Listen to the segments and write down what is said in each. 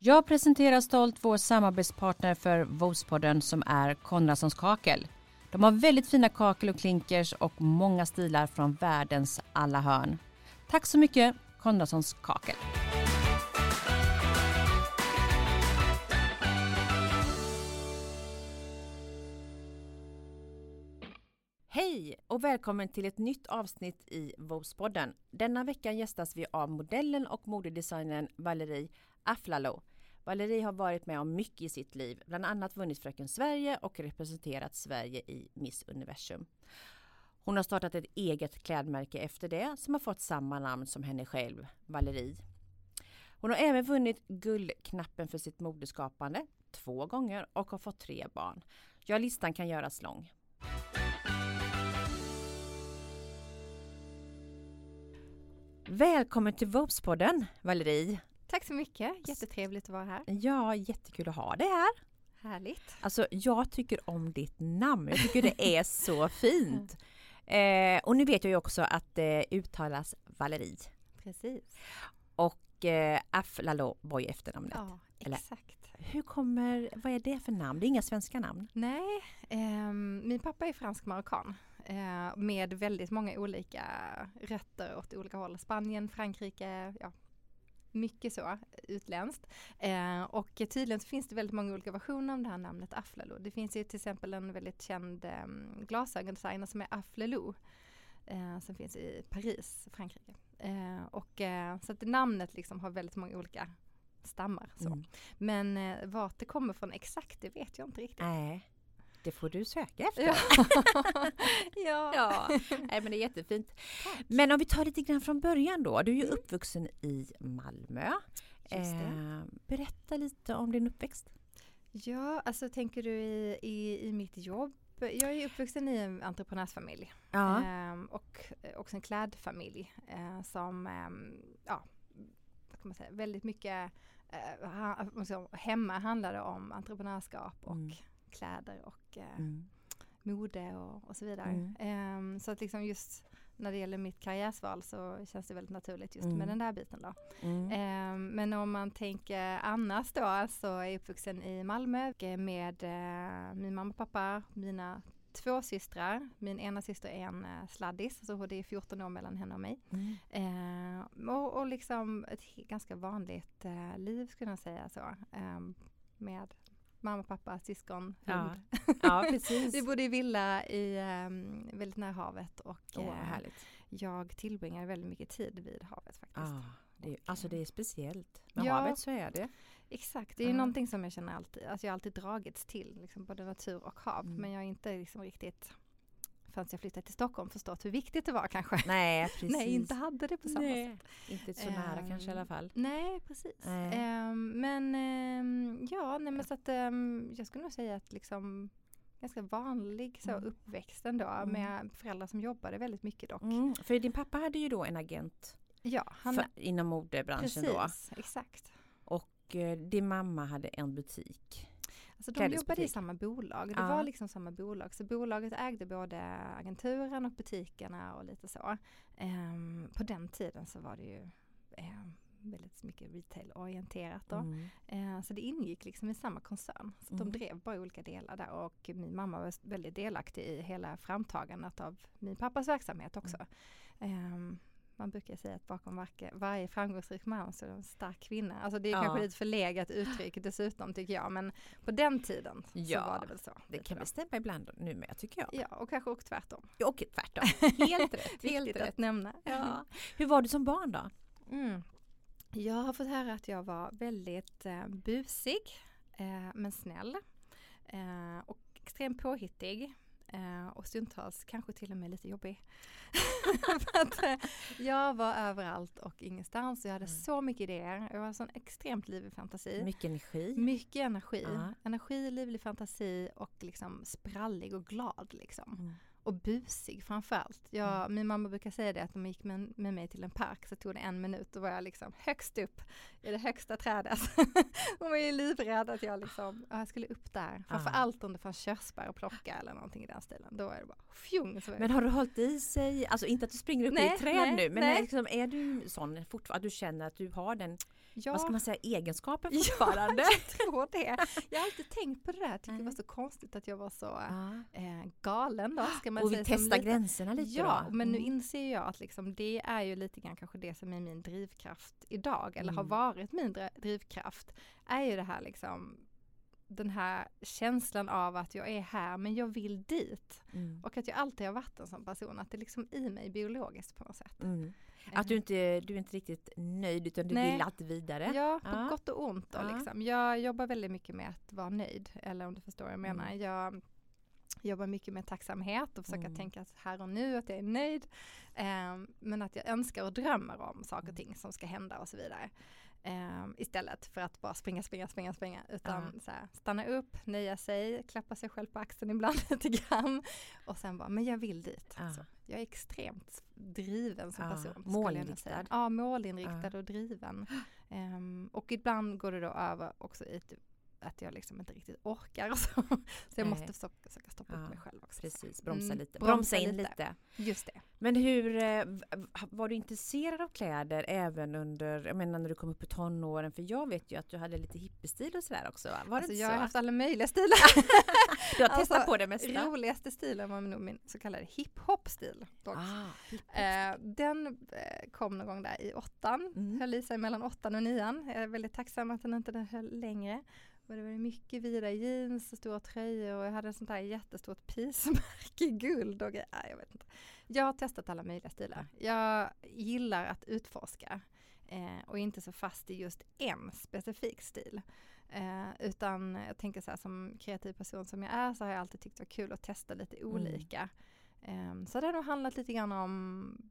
Jag presenterar stolt vår samarbetspartner för Vospodden som är Konradssons kakel. De har väldigt fina kakel och klinkers och många stilar från världens alla hörn. Tack så mycket Konradssons kakel. Hej och välkommen till ett nytt avsnitt i Vospodden. Denna vecka gästas vi av modellen och modedesignern Valerie Aflalo. Valerie har varit med om mycket i sitt liv, bland annat vunnit Fröken Sverige och representerat Sverige i Miss Universum. Hon har startat ett eget klädmärke efter det som har fått samma namn som henne själv, Valerie. Hon har även vunnit Guldknappen för sitt modeskapande två gånger och har fått tre barn. Ja, listan kan göras lång. Välkommen till Vopespodden, Valerie. Tack så mycket, jättetrevligt att vara här. Ja, jättekul att ha dig här. Härligt. Alltså, jag tycker om ditt namn. Jag tycker det är så fint. Eh, och nu vet jag ju också att det uttalas Valerie. Precis. Och eh, Aflalo var ju efternamnet. Ja, Eller- exakt. Hur kommer, vad är det för namn? Det är inga svenska namn. Nej, ehm, min pappa är fransk-marockan eh, med väldigt många olika rötter åt olika håll. Spanien, Frankrike, ja, mycket så utländskt. Eh, och tydligen finns det väldigt många olika versioner av det här namnet Aflalo. Det finns ju till exempel en väldigt känd eh, glasögondesigner som är Aflelou eh, som finns i Paris, Frankrike. Eh, och eh, så att namnet liksom har väldigt många olika stammar. Så. Mm. Men eh, vart det kommer från exakt det vet jag inte riktigt. Nej, det får du söka efter. Ja. ja. Ja, nej, men det är jättefint. Tack. Men om vi tar lite grann från början då. Du är ju uppvuxen i Malmö. Eh, berätta lite om din uppväxt. Ja, alltså tänker du i, i, i mitt jobb? Jag är uppvuxen i en entreprenörsfamilj Ja. ehm, och eh, också en klädfamilj eh, som, ehm, ja, vad kan man säga, väldigt mycket eh, ha, hemma handlade om entreprenörskap och Mm. Kläder och eh, Mm. mode och, och så vidare. Mm. Ehm, så att liksom just när det gäller mitt karriärsval så känns det väldigt naturligt just Mm. med den där biten då. Ehm, men om man tänker annars då så är jag uppvuxen i Malmö med eh, min mamma och pappa, mina två systrar. Min ena syster är en eh, sladdis, så det är 14 år mellan henne och mig. Mm. Ehm, och, och liksom ett ganska vanligt eh, liv skulle jag säga så. Ehm, med mamma, pappa, syskon, Ja. hund. Ja, precis. Vi bodde i villa i, ehm, väldigt nära havet och eh, härligt. jag tillbringade väldigt mycket tid vid havet faktiskt. Ah, det, är- alltså det är speciellt. Med ja. havet så är det. Exakt, det är ju Ja. någonting som jag känner alltid, alltså jag har alltid dragits till, liksom både natur och hav. Mm. Men jag har inte liksom riktigt, förrän jag flyttade till Stockholm, förstått hur viktigt det var kanske. Nej, precis. Nej, inte hade det på samma Nej, sätt. Inte så nära kanske i alla Ehm, fall. Nej, precis. Nej. Ehm, men ehm, ja, nej men så att jag skulle nog säga att liksom ganska vanlig så Mm. uppväxt ändå Mm. med föräldrar som jobbade väldigt mycket dock. Mm, för din pappa hade ju då en agent Ja, han, för, inom modebranschen då. precis, exakt. Och eh, din mamma hade en butik. Alltså de jobbade i samma bolag. Det Ja. var liksom samma bolag. Så bolaget ägde både agenturen och butikerna och lite så. Ehm, på den tiden så var det ju ehm, väldigt mycket retail-orienterat då. Mm. Eh, så det ingick liksom i samma koncern. Så Mm. de drev bara olika delar där och min mamma var väldigt delaktig i hela framtagandet av min pappas verksamhet också. Mm. Ehm, man brukar säga att bakom varje, varje framgångsrik man så är det en stark kvinna. Alltså det är Ja. kanske ett förlegat uttryck dessutom tycker jag. Men på den tiden Ja, så var det väl så. Det kan väl stämma ibland nu med tycker jag. Ja, och kanske och tvärtom. Och tvärtom. Helt rätt. Helt rätt. att nämna. Ja. Hur var du som barn då? Mm. Jag har fått höra att jag var väldigt eh, busig eh, men snäll eh, och extremt påhittig eh, och stundtals kanske till och med lite jobbig. Att, eh, jag var överallt och ingenstans. Jag hade Mm. så mycket idéer. Jag var sån extremt livlig fantasi. Mycket energi. Mycket energi. Ja. Energi, livlig fantasi och liksom sprallig och glad liksom. Mm. Och busig framförallt. Jag, Min mamma brukar säga det att om jag gick med, med mig till en park så tog det en minut. Då var jag liksom högst upp i det högsta trädet. Hon var ju livrädd att jag liksom, ja, jag skulle upp där. Ah. allt om det fanns körsbär och plocka eller någonting i den stilen. Då är det bara är Men har du hållit i sig, alltså inte att du springer upp i Nej, ett träd nej, nu, men nej. är, liksom, är du sån fortfarande att du känner att du har den Ja, vad ska man säga, egenskaper Ja, fortfarande? jag tror det. Jag har alltid tänkt på det där, jag tyckte det var Nej. så konstigt att jag var så Ja. eh, galen då, ska man Och vi säga. som testar lite- gränserna lite Ja, då. men nu Mm. inser jag att liksom det är ju lite grann kanske det som är min drivkraft idag, eller har Mm. varit min dri- drivkraft, är ju det här liksom den här känslan av att jag är här men jag vill dit. Mm. Och att jag alltid har varit en sån person, att det är liksom i mig biologiskt på något sätt. Mm. Att du inte, du är inte riktigt nöjd utan du Nej. vill alltid vidare. Ja, på Ja. gott och ont då liksom. Jag jobbar väldigt mycket med att vara nöjd, eller om du förstår vad jag menar. Mm. Jag jobbar mycket med tacksamhet och försöka Mm. tänka att här och nu att jag är nöjd. Ehm, men att jag önskar och drömmer om saker Mm. och ting som ska hända och så vidare. Ehm, istället för att bara springa, springa, springa, springa. Utan Ja. så här, stanna upp, nöja sig, klappa sig själv på axeln ibland lite grann. Och sen bara, men jag vill dit. Ja. Alltså. Jag är extremt driven som Ja, person. målinriktad. Ja, målinriktad och driven. Ehm, och ibland går det då över också i typ att jag liksom inte riktigt orkar så. Så jag Nej. måste försöka, försöka stoppa Ja, upp mig själv också. Precis, bromsa Mm, lite. bromsa Bromsa in lite. lite. Just det. Men hur, eh, var du intresserad av kläder även under, jag menar när du kom upp i tonåren? För jag vet ju att du hade lite hippiestil och sådär också va? Var Alltså, det jag inte har så? haft alla möjliga stilar. Du har testat alltså, på det mesta? Roligaste stilen var nog min så kallade hiphop-stil. Ah, hiphop. Eh, den eh, kom någon gång där i åttan, Mm. höll i sig mellan åttan och nian. Jag är väldigt tacksam att den inte höll längre. Och det var mycket vida jeans och stora tröjor och jag hade sånt här jättestort pismärke i guld och grejer. Jag vet inte. Jag har testat alla möjliga stilar. Jag gillar att utforska eh, och inte så fast i just en specifik stil. Eh, utan jag tänker så här som kreativ person som jag är så har jag alltid tyckt det var kul att testa lite Mm. olika. Ehm, så det har nog handlat lite grann om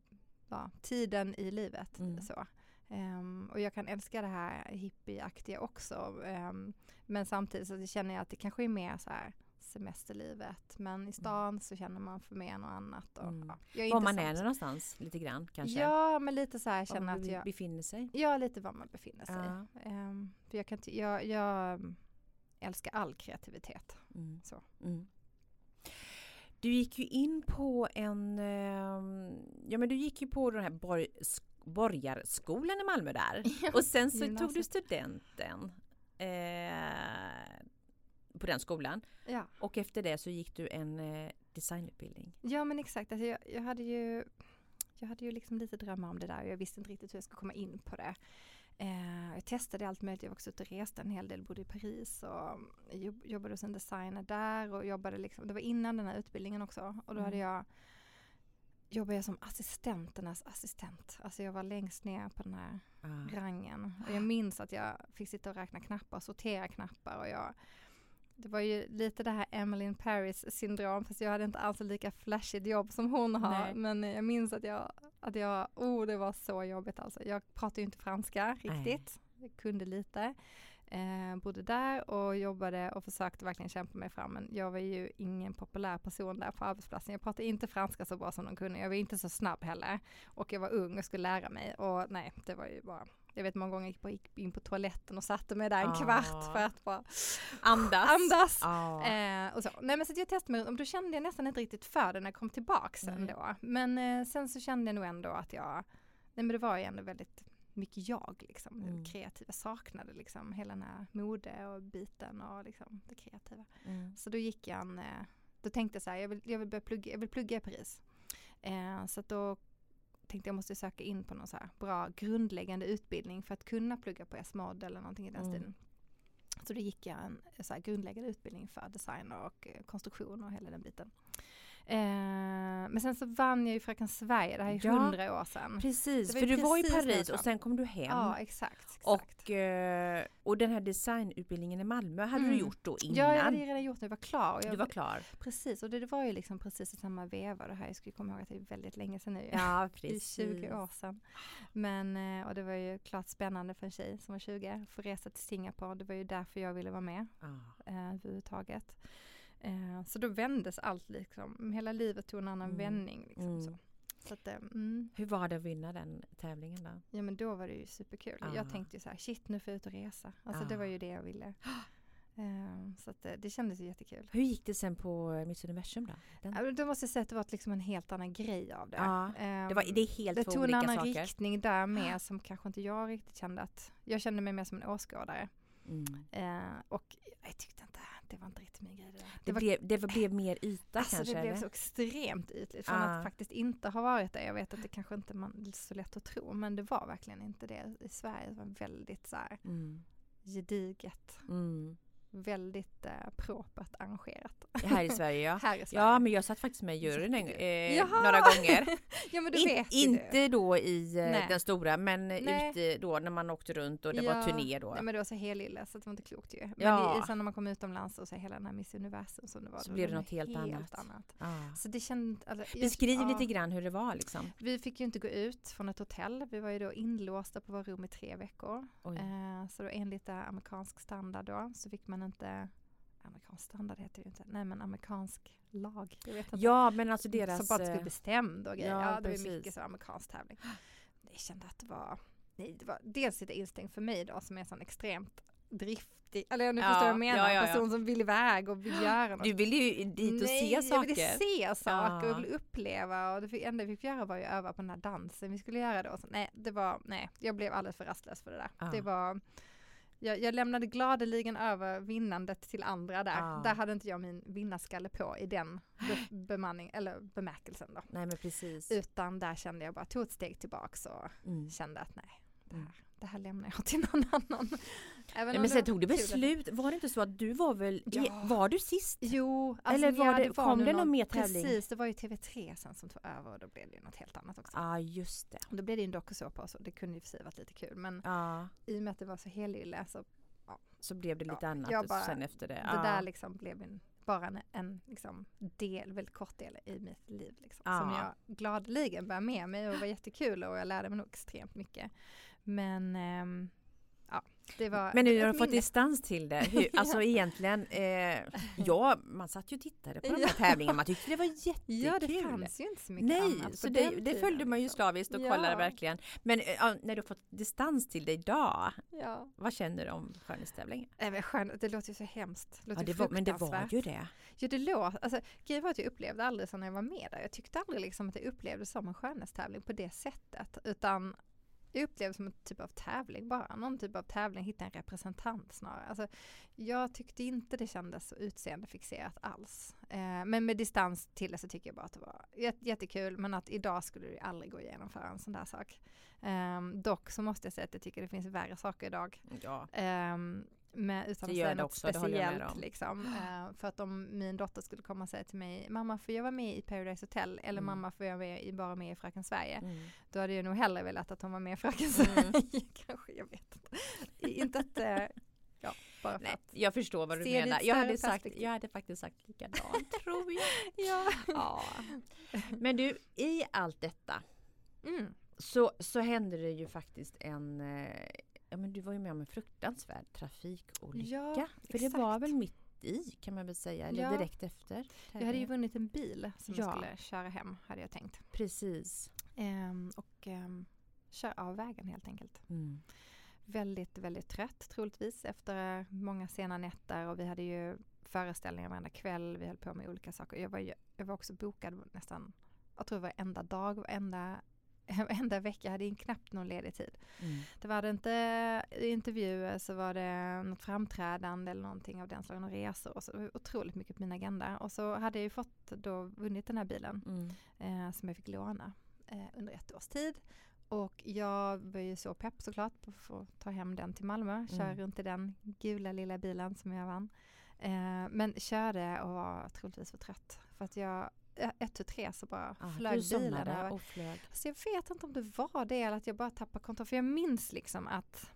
ja, tiden i livet. Mm. Så. Ehm, och jag kan älska det här hippieaktiga också. Ehm, men samtidigt så känner jag att det kanske är mer så här semesterlivet. Men i stan så känner man för mer något annat. Och, Mm. ja, Var man är någonstans lite grann kanske? Ja, men lite så här känner att jag, befinner sig? ja lite var man befinner sig. Ja. Ehm, för jag, kan, jag, jag mm, älskar all kreativitet. Mm. Så. Mm. Du gick ju in på en, ja men du gick ju på den här borg, sk- Borgarskolan i Malmö där. Och sen så tog du studenten eh, på den skolan. Ja. Och efter det så gick du en eh, designutbildning. Ja men exakt, alltså jag, jag hade ju jag hade ju liksom lite drömmar om det där och jag visste inte riktigt hur jag skulle komma in på det. Eh, jag testade allt möjligt, jag var också ute och reste en hel del, bodde i Paris och jobb, jobbade som designer där och jobbade liksom, det var innan den här utbildningen också och då hade Mm. jag jobbade jag som assistenternas assistent. Alltså jag var längst ner på den här Ah. rangen. Och jag minns att jag fick sitta och räkna knappar, sortera knappar och jag det var ju lite det här Emily Paris syndrom fast jag hade inte alls lika flashigt jobb som hon har. Nej. Men jag minns att jag, att jag, oh det var så jobbigt alltså. Jag pratade ju inte franska riktigt. Jag kunde lite. Eh, bodde där och jobbade och försökte verkligen kämpa mig fram men jag var ju ingen populär person där på arbetsplatsen. Jag pratade inte franska så bra som de kunde. Jag var inte så snabb heller. Och jag var ung och skulle lära mig och nej det var ju bara jag vet många gånger jag gick in på toaletten och satte mig där en Ah. kvart för att bara Andas! andas. Ja. Eh, och så. Nej men så jag testade mig och då kände jag nästan inte riktigt för det när jag kom tillbaks Nej. ändå. Men eh, sen så kände jag nog ändå att jag, nej men det var ju ändå väldigt mycket jag liksom, Mm. det kreativa. Saknade liksom hela den här mode och biten och liksom det kreativa. Mm. Så då gick jag en, eh, då tänkte jag så här, jag vill, jag vill plugga, jag vill plugga i Paris. Eh, så då tänkte jag måste söka in på någon så här bra grundläggande utbildning för att kunna plugga på S-mod eller någonting i den Mm. stilen. Så då gick jag en så grundläggande utbildning för design och eh, konstruktion och hela den biten. Eh, men sen så vann jag ju Fröken Sverige, det här är Ja, hundra år sedan. Precis, för ju du var i precis Paris och sen kom du hem. Ja exakt. exakt. och, eh, och den här designutbildningen i Malmö hade du Mm. gjort då innan? ja, jag hade redan gjort det, jag var klar. Jag, Du var klar? Precis, och det, det var ju liksom precis i samma veva det här. Jag skulle komma ihåg att det är väldigt länge sedan nu. Ja, precis. 20 år sedan. Men, eh, och det var ju klart spännande för en tjej som var 20, få resa till Singapore. Det var ju därför jag ville vara med Ja. eh, överhuvudtaget. Eh, så då vändes allt liksom, hela livet tog en annan Mm. vändning. Liksom, Mm. så. Så att, eh, mm, Hur var det att vinna den tävlingen då? ja men då var det ju superkul. Ah. Jag tänkte ju så här, shit nu får jag ut och resa. Alltså det Ah. var ju det jag ville. Eh, så att, eh, det kändes ju jättekul. Hur gick det sen på Miss Universum då? Den... Då måste jag säga att det var liksom en helt annan grej av det. Ja, Ehm, Det, var, det är helt det tog en annan saker. riktning där med som kanske inte jag riktigt kände att jag kände mig mer som en åskådare. Mm. Eh, och jag tyckte det var inte riktigt min grej. Det. Det, var, blev, det blev mer yta alltså kanske? det blev eller? så extremt ytligt från Ah. att faktiskt inte ha varit det. Jag vet att det kanske inte man, är så lätt att tro men det var verkligen inte det. I Sverige var det väldigt så här Mm. gediget, Mm. Väldigt eh, propert arrangerat. Här i Sverige ja. Här i Sverige. Ja men jag satt faktiskt med i juryn en, eh, några gånger. ja men du In, vet inte du. då i eh, Nej. den stora men Nej. ute då när man åkte runt och det Ja. var turné då. Nej men det var så helylle så det var inte klokt ju. Men Ja. i, sen när man kom utomlands och så hela den här Miss Universum som det var. Så då blev det något helt annat. annat. Ah. Så det kände, alltså, Beskriv ja. lite grann hur det var liksom. Vi fick ju inte gå ut från ett hotell. Vi var ju då inlåsta på våra rum i tre veckor. Eh, så då enligt eh, amerikansk standard då så fick man inte Amerikansk standard heter det inte. Nej men amerikansk lag. Jag vet inte. Ja men alltså deras... Som bara skulle eh, bestämd och grejer. ja, Ja, det var precis. mycket så amerikansk tävling. Jag kände att det var, nej det var dels lite instängt för mig då som är sån extremt driftig, eller nu Ja, förstår vad jag menar, ja, ja, person som vill iväg och vill göra något. Du ville ju dit och Nej, se saker. jag ville se saker och ville uppleva och det enda vi fick göra var ju att öva på den här dansen vi skulle göra då. Så, nej, det var, nej, jag blev alldeles för rastlös för det där. Det var, jag, jag lämnade gladeligen över vinnandet till andra där. Ja. Där hade inte jag min vinnarskalle på i den be, bemanning, eller bemärkelsen då. Nej men precis. Utan där kände jag bara, tog ett steg tillbaks och Mm. kände att nej, det Mm. här, det här lämnar jag till någon annan. Även Nej, men sen var tog det kul. beslut, var det inte så att du var väl, Ja. var du sist? Jo, alltså, Eller var ja, det- kom nog det någon mer tävling? Precis, det var ju TV3 sen som tog över och då blev det ju något helt annat också. Ja just det. Och Då blev det ju en dokusåpa och så, det kunde ju för sig varit lite kul men Ja, i och med att det var så helylle så så blev det lite Ja, annat jag bara- sen efter det. det ja. där liksom blev en, bara en, en liksom del, väldigt kort del i mitt liv liksom, som Ja. jag gladeligen bär med mig och var jättekul och jag lärde mig nog extremt mycket. Men ehm, ja, det var Men nu har du fått distans till det. Hur, alltså egentligen, eh, ja man satt ju och tittade på de här tävlingarna, man tyckte det var jättekul. Ja, det fanns ju inte så mycket Nej, annat så på det, den det tiden, följde man ju liksom. slaviskt och Ja. kollade verkligen. Men eh, ja, när du har fått distans till det idag, Ja. vad känner du om skönhetstävlingen? Nej, men skön, det låter ju så hemskt. Det Ja, det var, men det var ju det. Ja, det låter, alltså grejen var att jag upplevde aldrig så när jag var med där. Jag tyckte aldrig liksom att jag upplevde det som en skönhetstävling på det sättet. Utan det som en typ av tävling bara. Någon typ av tävling, hitta en representant snarare. Alltså, jag tyckte inte det kändes utseendefixerat alls. Eh, men med distans till det så tycker jag bara att det var jät- jättekul. Men att idag skulle det aldrig gå igenom för en sån där sak. Ehm, dock så måste jag säga att jag tycker det finns värre saker idag. Ja. Um, med, utan att säga något också, speciellt. om. Liksom. Eh, för att om min dotter skulle komma och säga till mig, mamma får jag vara med i Paradise Hotel? Eller Mm. mamma får jag vara i, bara med i Fröken Sverige? Mm. Då hade jag nog hellre velat att hon var med i Fröken Mm. Sverige. Kanske, jag vet inte. inte att, eh, ja, bara för Nej, att. jag förstår vad du menar. Jag hade, sagt, jag hade faktiskt sagt likadant, tror jag. Ja. Ja. Men du, i allt detta Mm. så, så hände det ju faktiskt en eh, Ja men du var ju med om en fruktansvärd trafikolycka. Ja, För det exakt. var väl mitt i kan man väl säga, eller Ja. direkt efter. Jag hade ju vunnit en bil som Ja. jag skulle köra hem, hade jag tänkt. Precis. Ehm, och um, köra av vägen helt enkelt. Mm. väldigt, väldigt trött troligtvis efter många sena nätter och vi hade ju föreställningar varenda kväll, vi höll på med olika saker. Jag var, ju, jag var också bokad nästan, jag tror varenda dag, varenda, varenda vecka, jag hade ju knappt någon ledig tid. Mm. Det var det inte intervjuer så var det något framträdande eller någonting av den slagen, och resor och så, det var otroligt mycket på min agenda. Och så hade jag ju fått då vunnit den här bilen Mm. eh, som jag fick låna eh, under ett års tid. Och jag var ju så pepp såklart på att få ta hem den till Malmö, köra Mm. runt i den gula lilla bilen som jag vann. Eh, men körde och var troligtvis för trött. För att jag, ett tu tre så bara Ah, flög bilen över. och flög. Så jag vet inte om det var det eller att jag bara tappade kontroll. För jag minns liksom att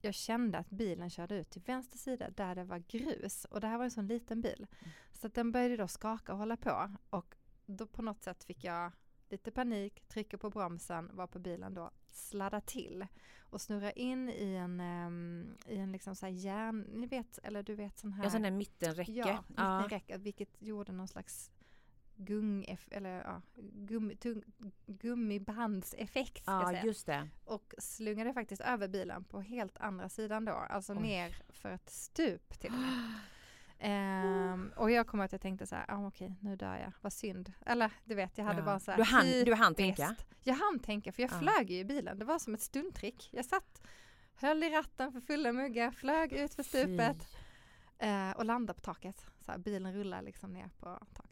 jag kände att bilen körde ut till vänster sida där det var grus. Och det här var en sån liten bil. Mm. Så att den började då skaka och hålla på. Och då på något sätt fick jag lite panik, trycker på bromsen, var på bilen då sladdar till och snurrar in i en, ehm, i en liksom så här järn, ni vet, eller du vet sån här Ja, sån där mittenräcke. Ja, Ja. mittenräcke, vilket gjorde någon slags gung, eller ja, gummi, tung, gummibandseffekt. Ja, just det. Och slungade faktiskt över bilen på helt andra sidan då, alltså Oj. ner för ett stup till och med. Ehm, och jag kommer att jag tänkte så här, ah, okej nu dör jag, vad synd. Eller du vet, jag hade Ja. bara så här, Du hann, du hann tänka? Jag hann tänka, för jag Ja. flög ju i bilen. Det var som ett stundtrick. Jag satt, höll i ratten för fulla muggar, flög ut för stupet eh, och landade på taket. Så här, bilen rullar liksom ner på taket.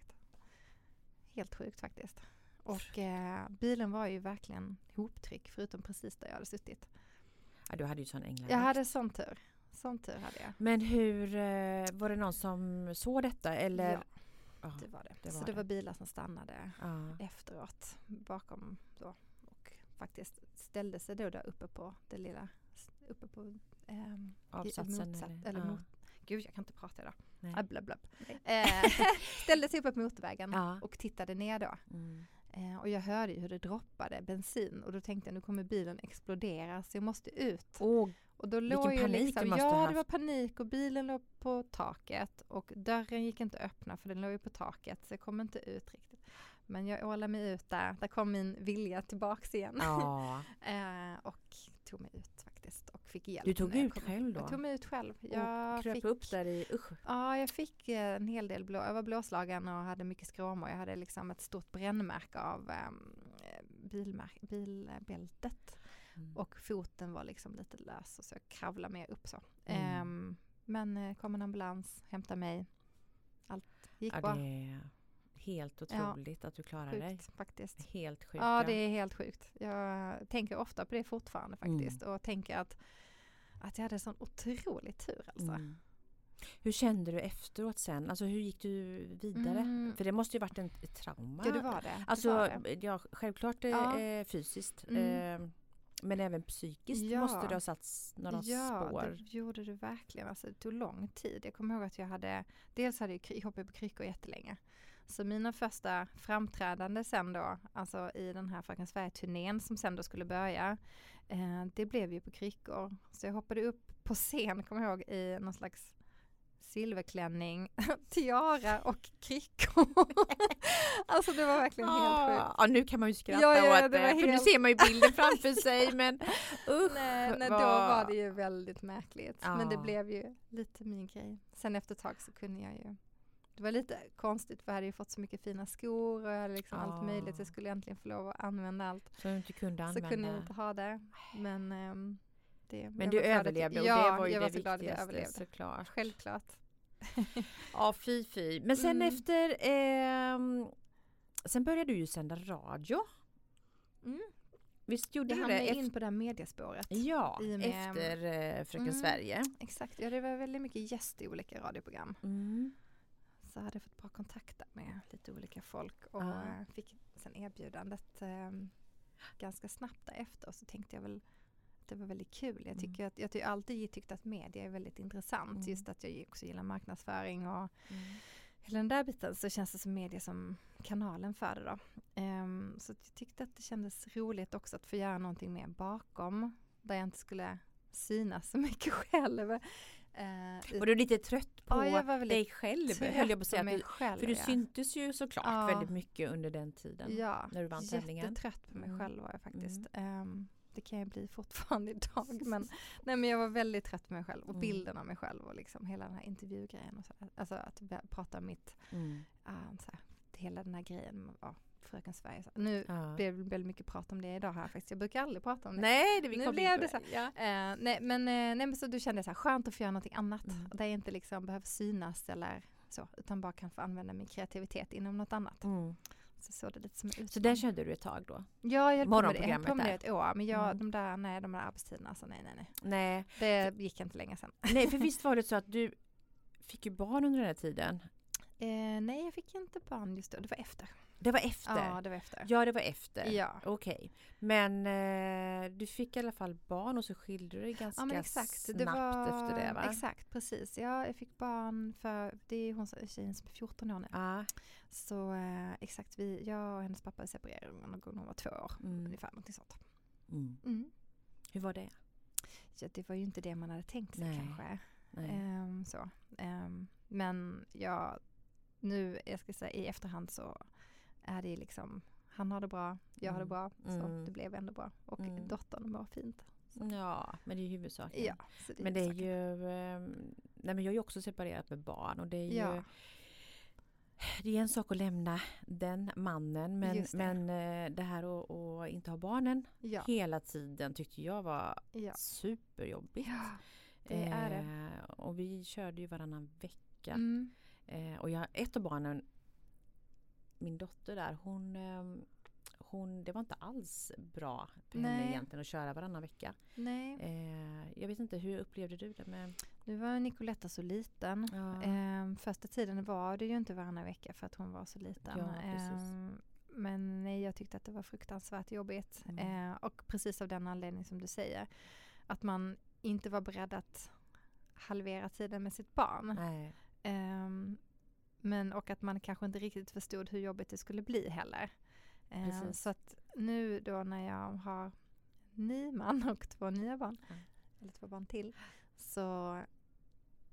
Helt sjukt faktiskt. Och eh, bilen var ju verkligen hoptryck förutom precis där jag hade suttit. Ja, du hade ju sån änglavakt. Jag hade sån tur. Sån tur hade jag. Men hur, eh, var det någon som såg detta eller? Ja, Ja. det var det. det så var det det. var bilar som stannade Ja. efteråt bakom då och faktiskt ställde sig då där uppe på det lilla, uppe på i- Avsatsen motsatt, eller? eller Ja. mot, gud jag kan inte prata idag. Nej. Ah, Blabb, blabb. Eh, ställde sig uppe på motorvägen Ja. och tittade ner då. Mm. Eh, och jag hörde hur det droppade bensin och då tänkte jag nu kommer bilen explodera så jag måste ut. Åh, Och då låg Vilken panik liksom, du måste Ja, ha det var haft. panik och bilen låg på taket och dörren gick inte att öppna för den låg ju på taket så jag kom inte ut riktigt. Men jag ålade mig ut där, där kom min vilja tillbaks igen. ja. eh, och tog mig ut fick hjälp. Du tog ut själv då? Jag tog mig ut själv. och Jag kröp fick, upp där i, usch. Ja, jag fick eh, en hel del blå, jag var blåslagen och hade mycket skråmor. Jag hade liksom ett stort brännmärke av um, bilmär- bilbältet. Mm. Och foten var liksom lite lös och så jag kravlade mer upp så. Mm. Ehm, men eh, kom en ambulans, hämtade mig. Allt gick ja, bra. det helt Ja. otroligt att du klarar dig. Sjukt faktiskt. Helt sjukt. Ja, det är helt sjukt. Jag tänker ofta på det fortfarande Mm. faktiskt. Och tänker att, att jag hade sån otrolig tur alltså. Mm. Hur kände du efteråt sen? Alltså hur gick du vidare? Mm. För det måste ju varit en, ett trauma. Ja, det var det. Alltså, det, var det. ja, självklart eh, Ja. eh, fysiskt. Mm. Eh, men även psykiskt Ja. måste det ha satts några ja, spår. det gjorde det verkligen. Alltså, det tog lång tid. Jag kommer ihåg att jag hade, dels hade jag hoppat på kryckor jättelänge. Så mina första framträdande sen då, alltså i den här Fröken Sverige-turnén som sen då skulle börja, eh, det blev ju på kryckor. Så jag hoppade upp på scen, kommer jag ihåg, i någon slags silverklänning, tiara och kryckor. alltså det var verkligen helt sjukt. Ja, nu kan man ju skratta Ja, ja, åt det det, var för nu helt- ser man ju bilden framför sig men usch. Nej, nej då vad- var det ju väldigt märkligt. Men det Ja. blev ju lite min grej. Sen efter ett tag så kunde jag ju det var lite konstigt för jag hade ju fått så mycket fina skor och jag hade liksom allt möjligt. Ja. Jag skulle äntligen få lov att använda allt. Så du inte kunde Så använda. kunde jag inte ha det. Men, ehm, det, Men jag du överlevde och ja, det var ju jag det var så glad att jag viktigaste överlevde. såklart. Självklart. Ja fy fy. Men sen Mm. efter ehm, Sen började du ju sända radio. Mm. Visst gjorde Jag du det? Efter, in på det här mediespåret. ja, med- efter eh, Fröken Mm. Sverige. Exakt, ja det var väldigt mycket gäst i olika radioprogram. Mm. Så hade jag fått bra kontakter med lite olika folk och Ja. eh, fick sen erbjudandet eh, ganska snabbt därefter och så tänkte jag väl att det var väldigt kul. Jag Mm. tycker att jag har alltid tyckt att media är väldigt intressant. Mm. Just att jag också gillar marknadsföring och Mm. hela den där biten så känns det som media som kanalen för det då. Ehm, så jag tyckte att det kändes roligt också att få göra någonting mer bakom där jag inte skulle synas så mycket själv. Eh, Var du lite trött på Ja, dig själv? Höll jag på att säga. mig själv, för du ja. syntes ju såklart Ja. väldigt mycket under den tiden. Ja, när du vann tävlingen. jättetrött på mig Mm. själv var jag faktiskt. Ehm, det kan jag bli fortfarande idag. Men, nej, men jag var väldigt trött på mig själv och Mm. bilden av mig själv och liksom hela den här intervjugrejen. Och så, alltså att prata om mitt, Mm. uh, så här, hela den här grejen ja, Fröken Sverige. Nu Ja. blev det väldigt mycket prat om det idag här faktiskt. Jag brukar aldrig prata om det. Nej, det vi Nu blev det så Ja. Eh, nej, men, eh, nej men så då kände så här, skönt att få göra någonting annat. Mm. Där jag inte liksom behöver synas eller så, utan bara kan få använda min kreativitet inom något annat. Mm. Så såg det lite som Så där körde du ett tag då? Ja, jag höll på med det. Jag på med det ett år. Men jag, Mm. de där, nej, de där arbetstiderna, alltså nej, nej, nej. Nej. Det gick inte länge sedan. Nej, för visst var det så att du fick ju barn under den här tiden? Eh, nej, jag fick inte barn just då. Det var efter. Det var efter? Ja, det var efter. Ja, det var efter. Ja. Okej. Men eh, du fick i alla fall barn och så skilde du dig ganska Ja exakt. snabbt Det var, efter det va? Exakt, precis. Ja, jag fick barn för, det är hon tjejen som är 14 år nu. Ja. Så eh, exakt, vi, jag och hennes pappa separerade någon gång när hon var två år. Mm. Ungefär någonting sånt. Mm. Mm. Hur var det? Så det var ju inte det man hade tänkt sig Nej. kanske. Nej. Ehm, så. Ehm, men jag nu, jag ska säga i efterhand så är det liksom, han har det bra, jag har det Mm. bra, så Mm. det blev ändå bra. Och Mm. dottern mår fint. Ja, men det är huvudsaken. Ja, så Men det är ju, ehm, nej men jag är ju också separerat med barn och det är ju Ja. Det är en sak att lämna den mannen men, det. men eh, det här att, att inte ha barnen Ja, hela tiden tyckte jag var ja. superjobbigt. ja, det är det. Eh, och vi körde ju varannan vecka. Mm. Eh, och jag, ett av barnen, min dotter där, hon, ehm, hon, det var inte alls bra för henne Nej. egentligen att köra varannan vecka. Nej, Eh, jag vet inte, hur upplevde du det med? nu var Nicoletta så liten. Ja. Ehm, första tiden var det ju inte varannan vecka för att hon var så liten. Ja. Ehm, men nej, jag tyckte att det var fruktansvärt jobbigt. Mm. Ehm, och precis av den anledning som du säger. Att man inte var beredd att halvera tiden med sitt barn. Nej. Men och att man kanske inte riktigt förstod hur jobbigt det skulle bli heller. Precis. så att nu då när jag har ny man och två nya barn, Ja. eller två barn till, så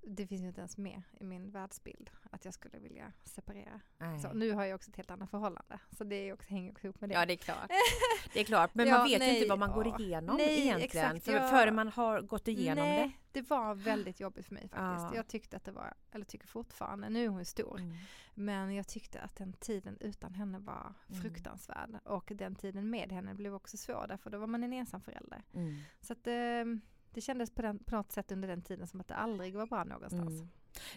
det finns ju inte ens med i min världsbild att jag skulle vilja separera. Nej. Så, nu har jag också ett helt annat förhållande, så det är också, hänger också ihop med det. Ja det är klart. Det är klart men Ja, man vet ju nej, inte vad man går igenom Nej, egentligen. exakt, jag- Före man har gått igenom det. det var väldigt jobbigt för mig faktiskt. Ja. Jag tyckte att det var, eller tycker fortfarande, nu är hon ju stor, Mm. Men jag tyckte att den tiden utan henne var Mm. fruktansvärd. Och den tiden med henne blev också svår därför då var man en ensam förälder. Mm. Så att det, kändes på, den, på något sätt under den tiden som att det aldrig var bra någonstans. Mm.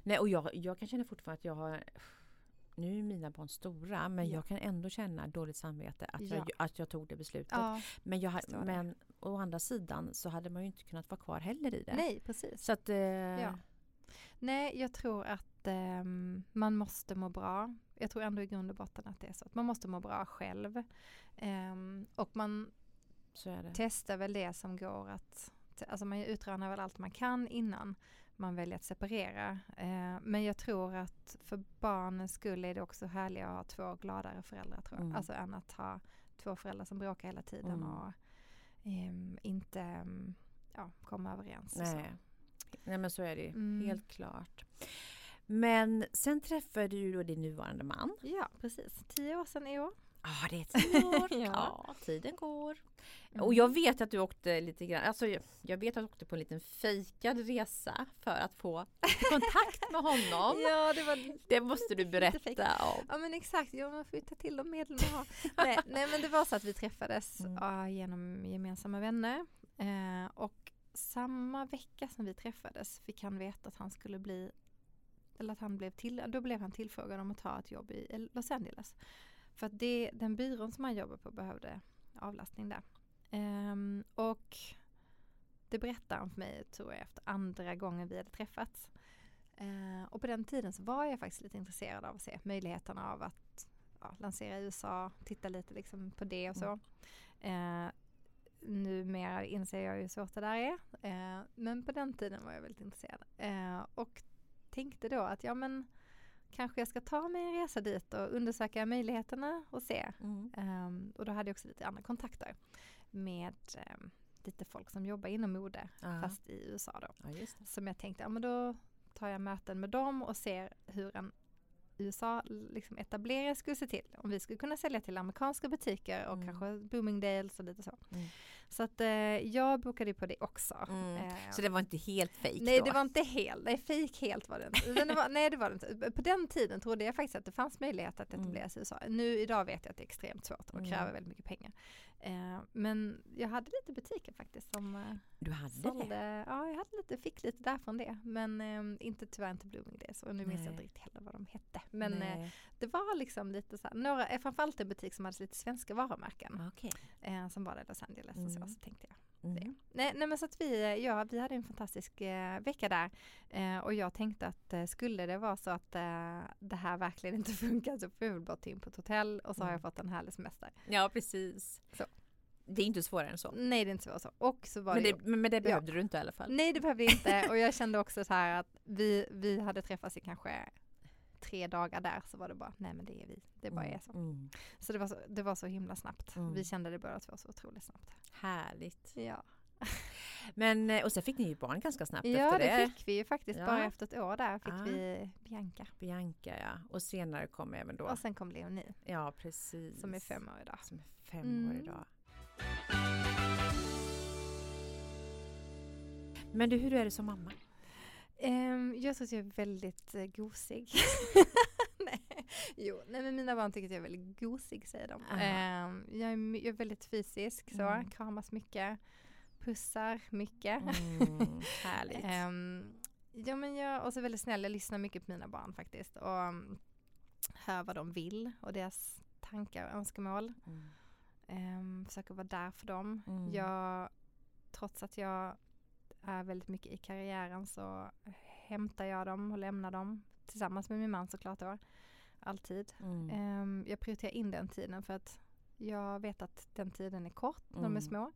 Nej och jag, jag kan känna fortfarande att jag har nu är mina barn stora men Ja. jag kan ändå känna dåligt samvete att, Ja. jag, att jag tog det beslutet. Ja, men, jag, det. men å andra sidan så hade man ju inte kunnat vara kvar heller i det. nej precis. Så att, eh, Nej, jag tror att ehm, man måste må bra. Jag tror ändå i grund och botten att det är så. Att man måste må bra själv. Ehm, och man testar väl det som går att, alltså man utrönar väl allt man kan innan man väljer att separera. Eh, men jag tror att för barnens skull är det också härligt att ha två gladare föräldrar tror jag. Mm. Alltså än att ha två föräldrar som bråkar hela tiden Mm. och ehm, inte ja, komma överens. så. Nej. Nej men så är det ju. Mm. Helt klart. Men sen träffade du då din nuvarande man. Ja, precis. Tio år sedan i år. Ja, det är tio år. Ja. ja. tiden går. Mm. Och jag vet att du åkte lite grann, alltså jag, vet att du åkte på en liten fejkad resa för att få kontakt med honom. Ja, det var Det måste du berätta om. Ja men exakt, ja, man får ju ta till de medel man har. nej, nej men det var så att vi träffades Mm. ja, genom gemensamma vänner. Eh, och samma vecka som vi träffades fick han veta att han skulle bli, eller att han blev till, då blev han tillfrågad om att ta ett jobb i Los Angeles. För att det, den byrån som han jobbar på behövde avlastning där. Ehm, och det berättade han för mig, tror jag, efter andra gången vi hade träffats. Eh, och på den tiden så var jag faktiskt lite intresserad av att se möjligheterna av att ja, lansera i USA, titta lite liksom på det och så. Eh, numera inser jag ju hur svårt det där är. Men på den tiden var jag väldigt intresserad. Och tänkte då att ja men kanske jag ska ta mig en resa dit och undersöka möjligheterna och se. Mm. Ehm, och då hade jag också lite andra kontakter med ehm, lite folk som jobbar inom mode Ja. fast i USA då. ja. Som jag tänkte, ja men då tar jag möten med dem och ser hur en USA liksom etablering skulle se till. Om vi skulle kunna sälja till amerikanska butiker och Mm. kanske Bloomingdales och lite så. Mm. Så att eh, jag bokade på det också. Mm. Eh, Så det var inte helt fejk Nej då? det var inte helt, nej fejk helt var det inte. Det var, nej det var det inte. På den tiden trodde jag faktiskt att det fanns möjlighet att Mm. etablera sig i USA. Nu idag vet jag att det är extremt svårt och Mm. kräver väldigt mycket pengar. Eh, men jag hade lite butiker faktiskt som eh, Du hade det? sålde, ja jag hade lite, fick lite därifrån det. Men eh, inte tyvärr inte Bloomingdales och nu minns jag Nej. inte riktigt heller vad de hette. Men eh, Nej. det var liksom lite så här, några, eh, framförallt en butik som hade lite svenska varumärken. Okej. Eh, som var där i Los Angeles och Mm. så, så tänkte jag Mm. Nej, nej men så att vi, ja, vi hade en fantastisk eh, vecka där eh, och jag tänkte att eh, skulle det vara så att eh, det här verkligen inte funkar så får jag väl bara ta in på ett hotell och så har jag Mm. fått en härlig semester. Ja precis. Så. Det är inte svårare än så. Nej det är inte så. så. Och så var Men det, det, men det behövde du inte i alla fall. Nej det behövde jag inte och jag kände också så här att vi, vi hade träffats i kanske tre dagar där så var det bara nej men det är vi, det bara är så. Mm. Så det var så, det var så himla snabbt. Mm. Vi kände det båda två så otroligt snabbt. Härligt. Ja. Men, eh, och sen fick ni ju barn ganska snabbt Ja, efter det det. fick vi ju faktiskt. Ja. Bara efter ett år där fick Ah. vi Bianca. Bianca ja, och senare kom även då, Och sen kom Leonie ja precis. som är fem år idag. Som är fem år Mm. idag. Men du, hur är det som mamma? Ehm, jag tror att jag är väldigt uh, gosig. nej. Jo, nej men mina barn tycker att jag är väldigt gosig säger de. Ehm, jag, är, jag är väldigt fysisk så, Mm. kramas mycket, pussar mycket. Mm, härligt. Ehm, ja men jag, och så väldigt snäll, jag lyssnar mycket på mina barn faktiskt och um, hör vad de vill och deras tankar och önskemål. Mm. Um, försöker vara där för dem. Mm. Jag, trots att jag är väldigt mycket i karriären så hämtar jag dem och lämnar dem tillsammans med min man såklart då. Alltid. Mm. Ehm, jag prioriterar in den tiden för att jag vet att den tiden är kort när de Mm. är små.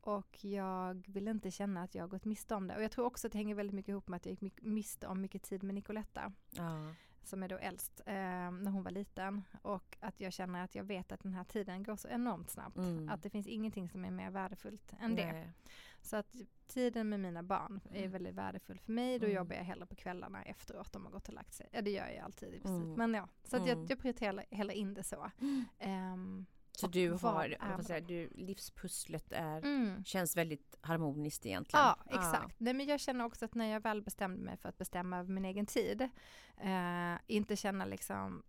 Och jag vill inte känna att jag har gått miste om det. Och jag tror också att det hänger väldigt mycket ihop med att jag gick miste om mycket tid med Nicoletta Ja. som är då äldst, eh, när hon var liten. Och att jag känner att jag vet att den här tiden går så enormt snabbt. Mm. Att det finns ingenting som är mer värdefullt än det. Så att tiden med mina barn är Mm. väldigt värdefull för mig. Då Mm. jobbar jag hellre på kvällarna efteråt de har gått och lagt sig. Ja det gör jag alltid i princip. Mm. Men ja, så att Mm. jag, jag prioriterar hellre in det så. Ehm, Så du har, är vad säga, du, livspusslet är, mm. känns väldigt harmoniskt egentligen. Ja, exakt. Nej, men jag känner också att när jag väl bestämde mig för att bestämma över min egen tid, eh, inte känna liksom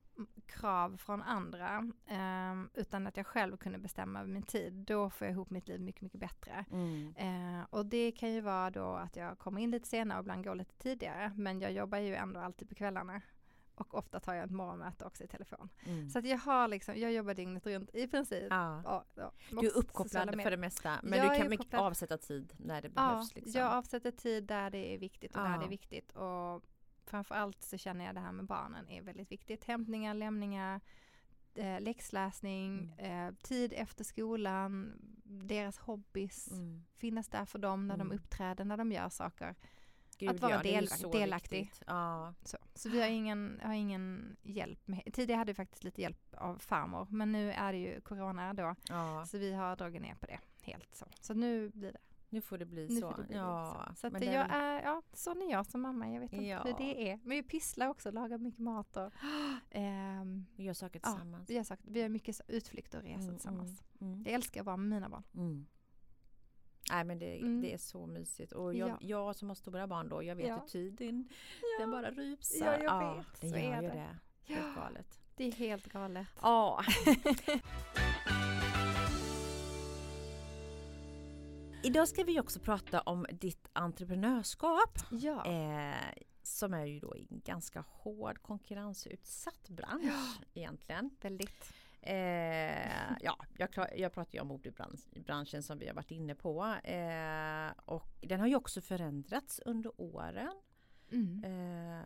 krav från andra, eh, utan att jag själv kunde bestämma över min tid, då får jag ihop mitt liv mycket, mycket bättre. Mm. Eh, och det kan ju vara då att jag kommer in lite senare och ibland går lite tidigare, men jag jobbar ju ändå alltid på kvällarna. Och ofta tar jag ett morgonmöte också i telefon. Mm. Så att jag har liksom, jag jobbar dygnet runt i princip. Ja. Ja, ja. Du är uppkopplad för det mesta, men Jag du kan mycket avsätta tid när det Ja, behövs. Liksom. jag avsätter tid där det är viktigt och Ja. när det är viktigt. Och framförallt så känner jag det här med barnen är väldigt viktigt. Hämtningar, lämningar, eh, läxläsning, Mm. eh, tid efter skolan, deras hobbys. Mm. Finnas där för dem när Mm. de uppträder, när de gör saker. Gud, Att vara ja, del- så delaktig. Ja. Så, så vi har ingen, har ingen hjälp. Med, tidigare hade vi faktiskt lite hjälp av farmor, men nu är det ju corona då. ja, Så vi har dragit ner på det helt så. Så nu blir det nu får det bli Nu så. det bli ja. så. Så att jag är är, ja, sån är jag som mamma. Jag vet inte Ja. hur det är. Men vi pysslar också, lagar mycket mat och ehm, vi gör saker ja, tillsammans. vi har sagt, vi har mycket utflykter och resor Mm, tillsammans. Mm. Mm. Jag älskar att vara med mina barn. Mm. Nej men det, Mm. det är så mysigt och jag, Ja. jag som har stora barn då, jag vet Ja. hur tiden den bara rusar. Ja, jag vet. Den Så gör är ju det. det. Helt galet. Det är helt galet. Ja. Idag ska vi också prata om ditt entreprenörskap Ja. eh, som är ju då i en ganska hård konkurrensutsatt bransch egentligen. Väldigt. Eh, ja, jag, klar- jag pratar ju om modebranschen som vi har varit inne på eh, och den har ju också förändrats under åren. Mm. Eh,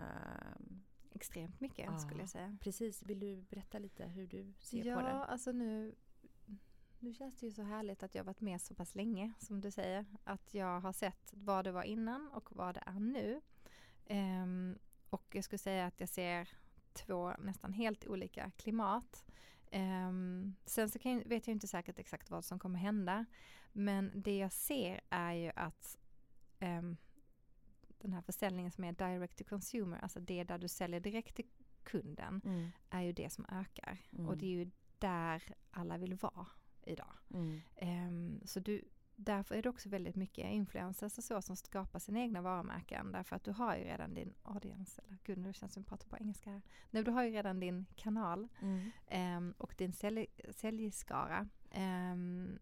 Extremt mycket ja. skulle jag säga. precis, vill du berätta lite hur du ser ja, på det? alltså nu nu känns det ju så härligt att jag varit med så pass länge som du säger. Att jag har sett vad det var innan och vad det är nu. Ehm, och jag skulle säga att jag ser två nästan helt olika klimat. Ehm, sen så jag- vet jag inte säkert exakt vad som kommer hända. Men det jag ser är ju att ehm, den här försäljningen som är direct to consumer, alltså det där du säljer direkt till kunden, Mm, är ju det som ökar. Mm. Och det är ju där alla vill vara idag. mm, Ehm, så du, därför är det också väldigt mycket influencers och så som skapar sina egna varumärken. Därför att du har ju redan din audience, eller gud nu känns det som att jag pratar på engelska här. Nej, du har ju redan din kanal mm, ehm, och din sälj, säljskara. Ehm,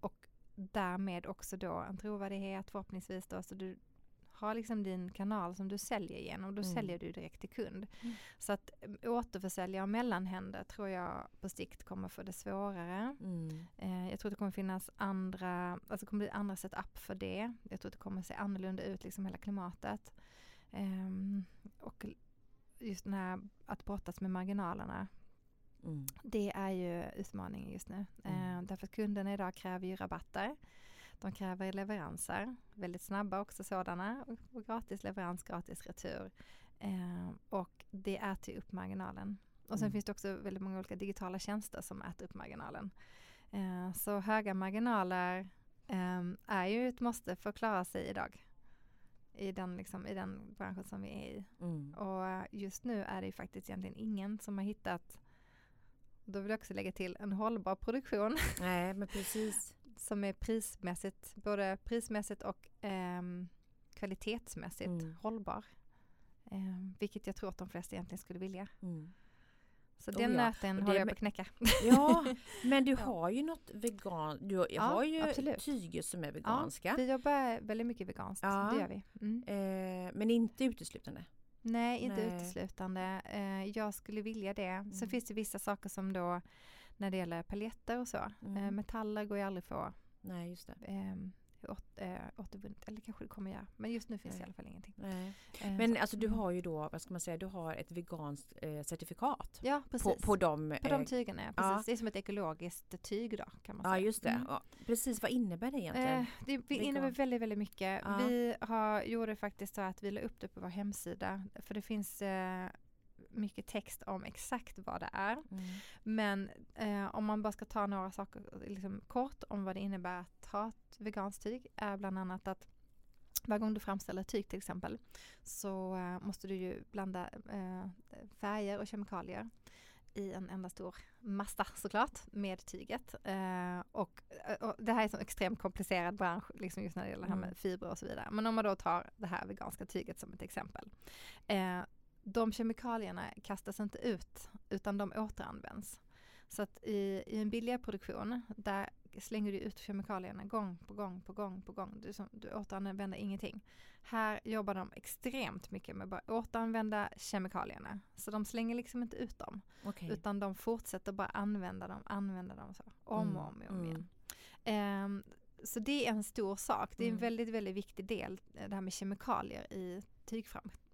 och därmed också då en trovärdighet förhoppningsvis då. Så du har liksom din kanal som du säljer igenom. Då Mm. säljer du direkt till kund. Mm. Så att äm, återförsälja och mellanhänder tror jag på sikt kommer få det svårare. mm, Eh, jag tror det kommer finnas andra, alltså kommer bli andra setup för det. Jag tror att det kommer se annorlunda ut liksom hela klimatet. Ehm, och just den här att brottas med marginalerna mm, det är ju utmaningen just nu. Mm. Eh, därför att kunderna idag kräver ju rabatter. De kräver leveranser, väldigt snabba också sådana. Och, och gratis leverans, gratis retur. Eh, och det äter ju upp marginalen. Och sen Mm. finns det också väldigt många olika digitala tjänster som äter upp marginalen. Eh, så höga marginaler um, är ju ett måste för att klara sig idag. I den, liksom, i den branschen som vi är i. Mm. Och just nu är det ju faktiskt egentligen ingen som har hittat, då vill jag också lägga till, en hållbar produktion Nej, men precis. Som är prismässigt, både prismässigt och ehm, kvalitetsmässigt Mm. hållbar. Ehm, vilket jag tror att de flesta egentligen skulle vilja. Mm. Så Oh den ja, nöten håller jag på att knäcka. Ja, men du Ja. har ju något vegan, du har, Ja, har ju absolut. tyger som är veganska. Vi jobbar väldigt mycket veganskt, Ja. det gör vi. Mm. Eh, men inte uteslutande. Nej, inte Nej. uteslutande. Eh, jag skulle vilja det. Mm. Sen finns det vissa saker som då, när det gäller paletter och så, Mm. eh, metaller går ju aldrig få Nej, just det. eh, åt, eh, återvunnet, eller kanske det kommer göra. Men just nu finns det i alla fall ingenting. Nej. Eh, Men så. alltså du Mm. har ju då, vad ska man säga, du har ett veganskt eh, certifikat. Ja, precis. På, på de... På de eh, tygerna, ja, ja. precis. Det är som ett ekologiskt tyg då kan man Ja, säga. just det. Mm. Ja, precis, vad innebär det egentligen? Eh, det Vegan. innebär väldigt, väldigt mycket. Ja. Vi har, gjorde faktiskt så att vi la upp det på vår hemsida. För det finns eh, mycket text om exakt vad det är. Mm. Men eh, om man bara ska ta några saker liksom, kort om vad det innebär att ha ett veganskt tyg är bland annat att varje gång du framställer tyg till exempel så eh, måste du ju blanda eh, färger och kemikalier i en enda stor massa såklart med tyget. Eh, och, och det här är en extremt komplicerad bransch liksom just när det gäller det här Mm. med fibrer och så vidare. Men om man då tar det här veganska tyget som ett exempel. Eh, de kemikalierna kastas inte ut utan de återanvänds. Så att i, i en billigare produktion där slänger du ut kemikalierna gång på gång på gång på gång. Du, som, du återanvänder ingenting. Här jobbar de extremt mycket med att återanvända kemikalierna. Så de slänger liksom inte ut dem. Okej. Utan de fortsätter bara använda dem, använda dem så. Om Mm, och om, och om mm. igen. Ehm, så det är en stor sak. Det är en Mm. väldigt, väldigt viktig del, eh, det här med kemikalier i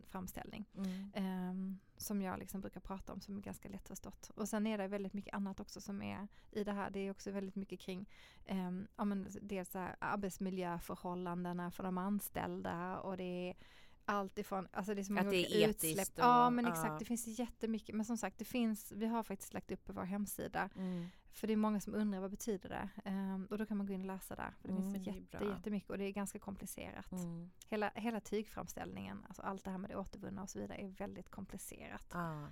tygframställning. Mm. Ehm, som jag liksom brukar prata om som är ganska lättförstått. Och sen är det väldigt mycket annat också som är i det här. Det är också väldigt mycket kring um, ja, men dels här arbetsmiljöförhållandena för de anställda och det är allt ifrån, alltså det är så många Att det är utsläpp. och- ja men ja. exakt, det finns jättemycket. Men som sagt, det finns, vi har faktiskt lagt upp på vår hemsida. Mm. För det är många som undrar vad betyder det? Ehm, och då kan man gå in och läsa där. För det Mm, finns jätte, bra. jättemycket och det är ganska komplicerat. Mm. Hela, hela tygframställningen, alltså allt det här med det återvunna och så vidare är väldigt komplicerat. Ah.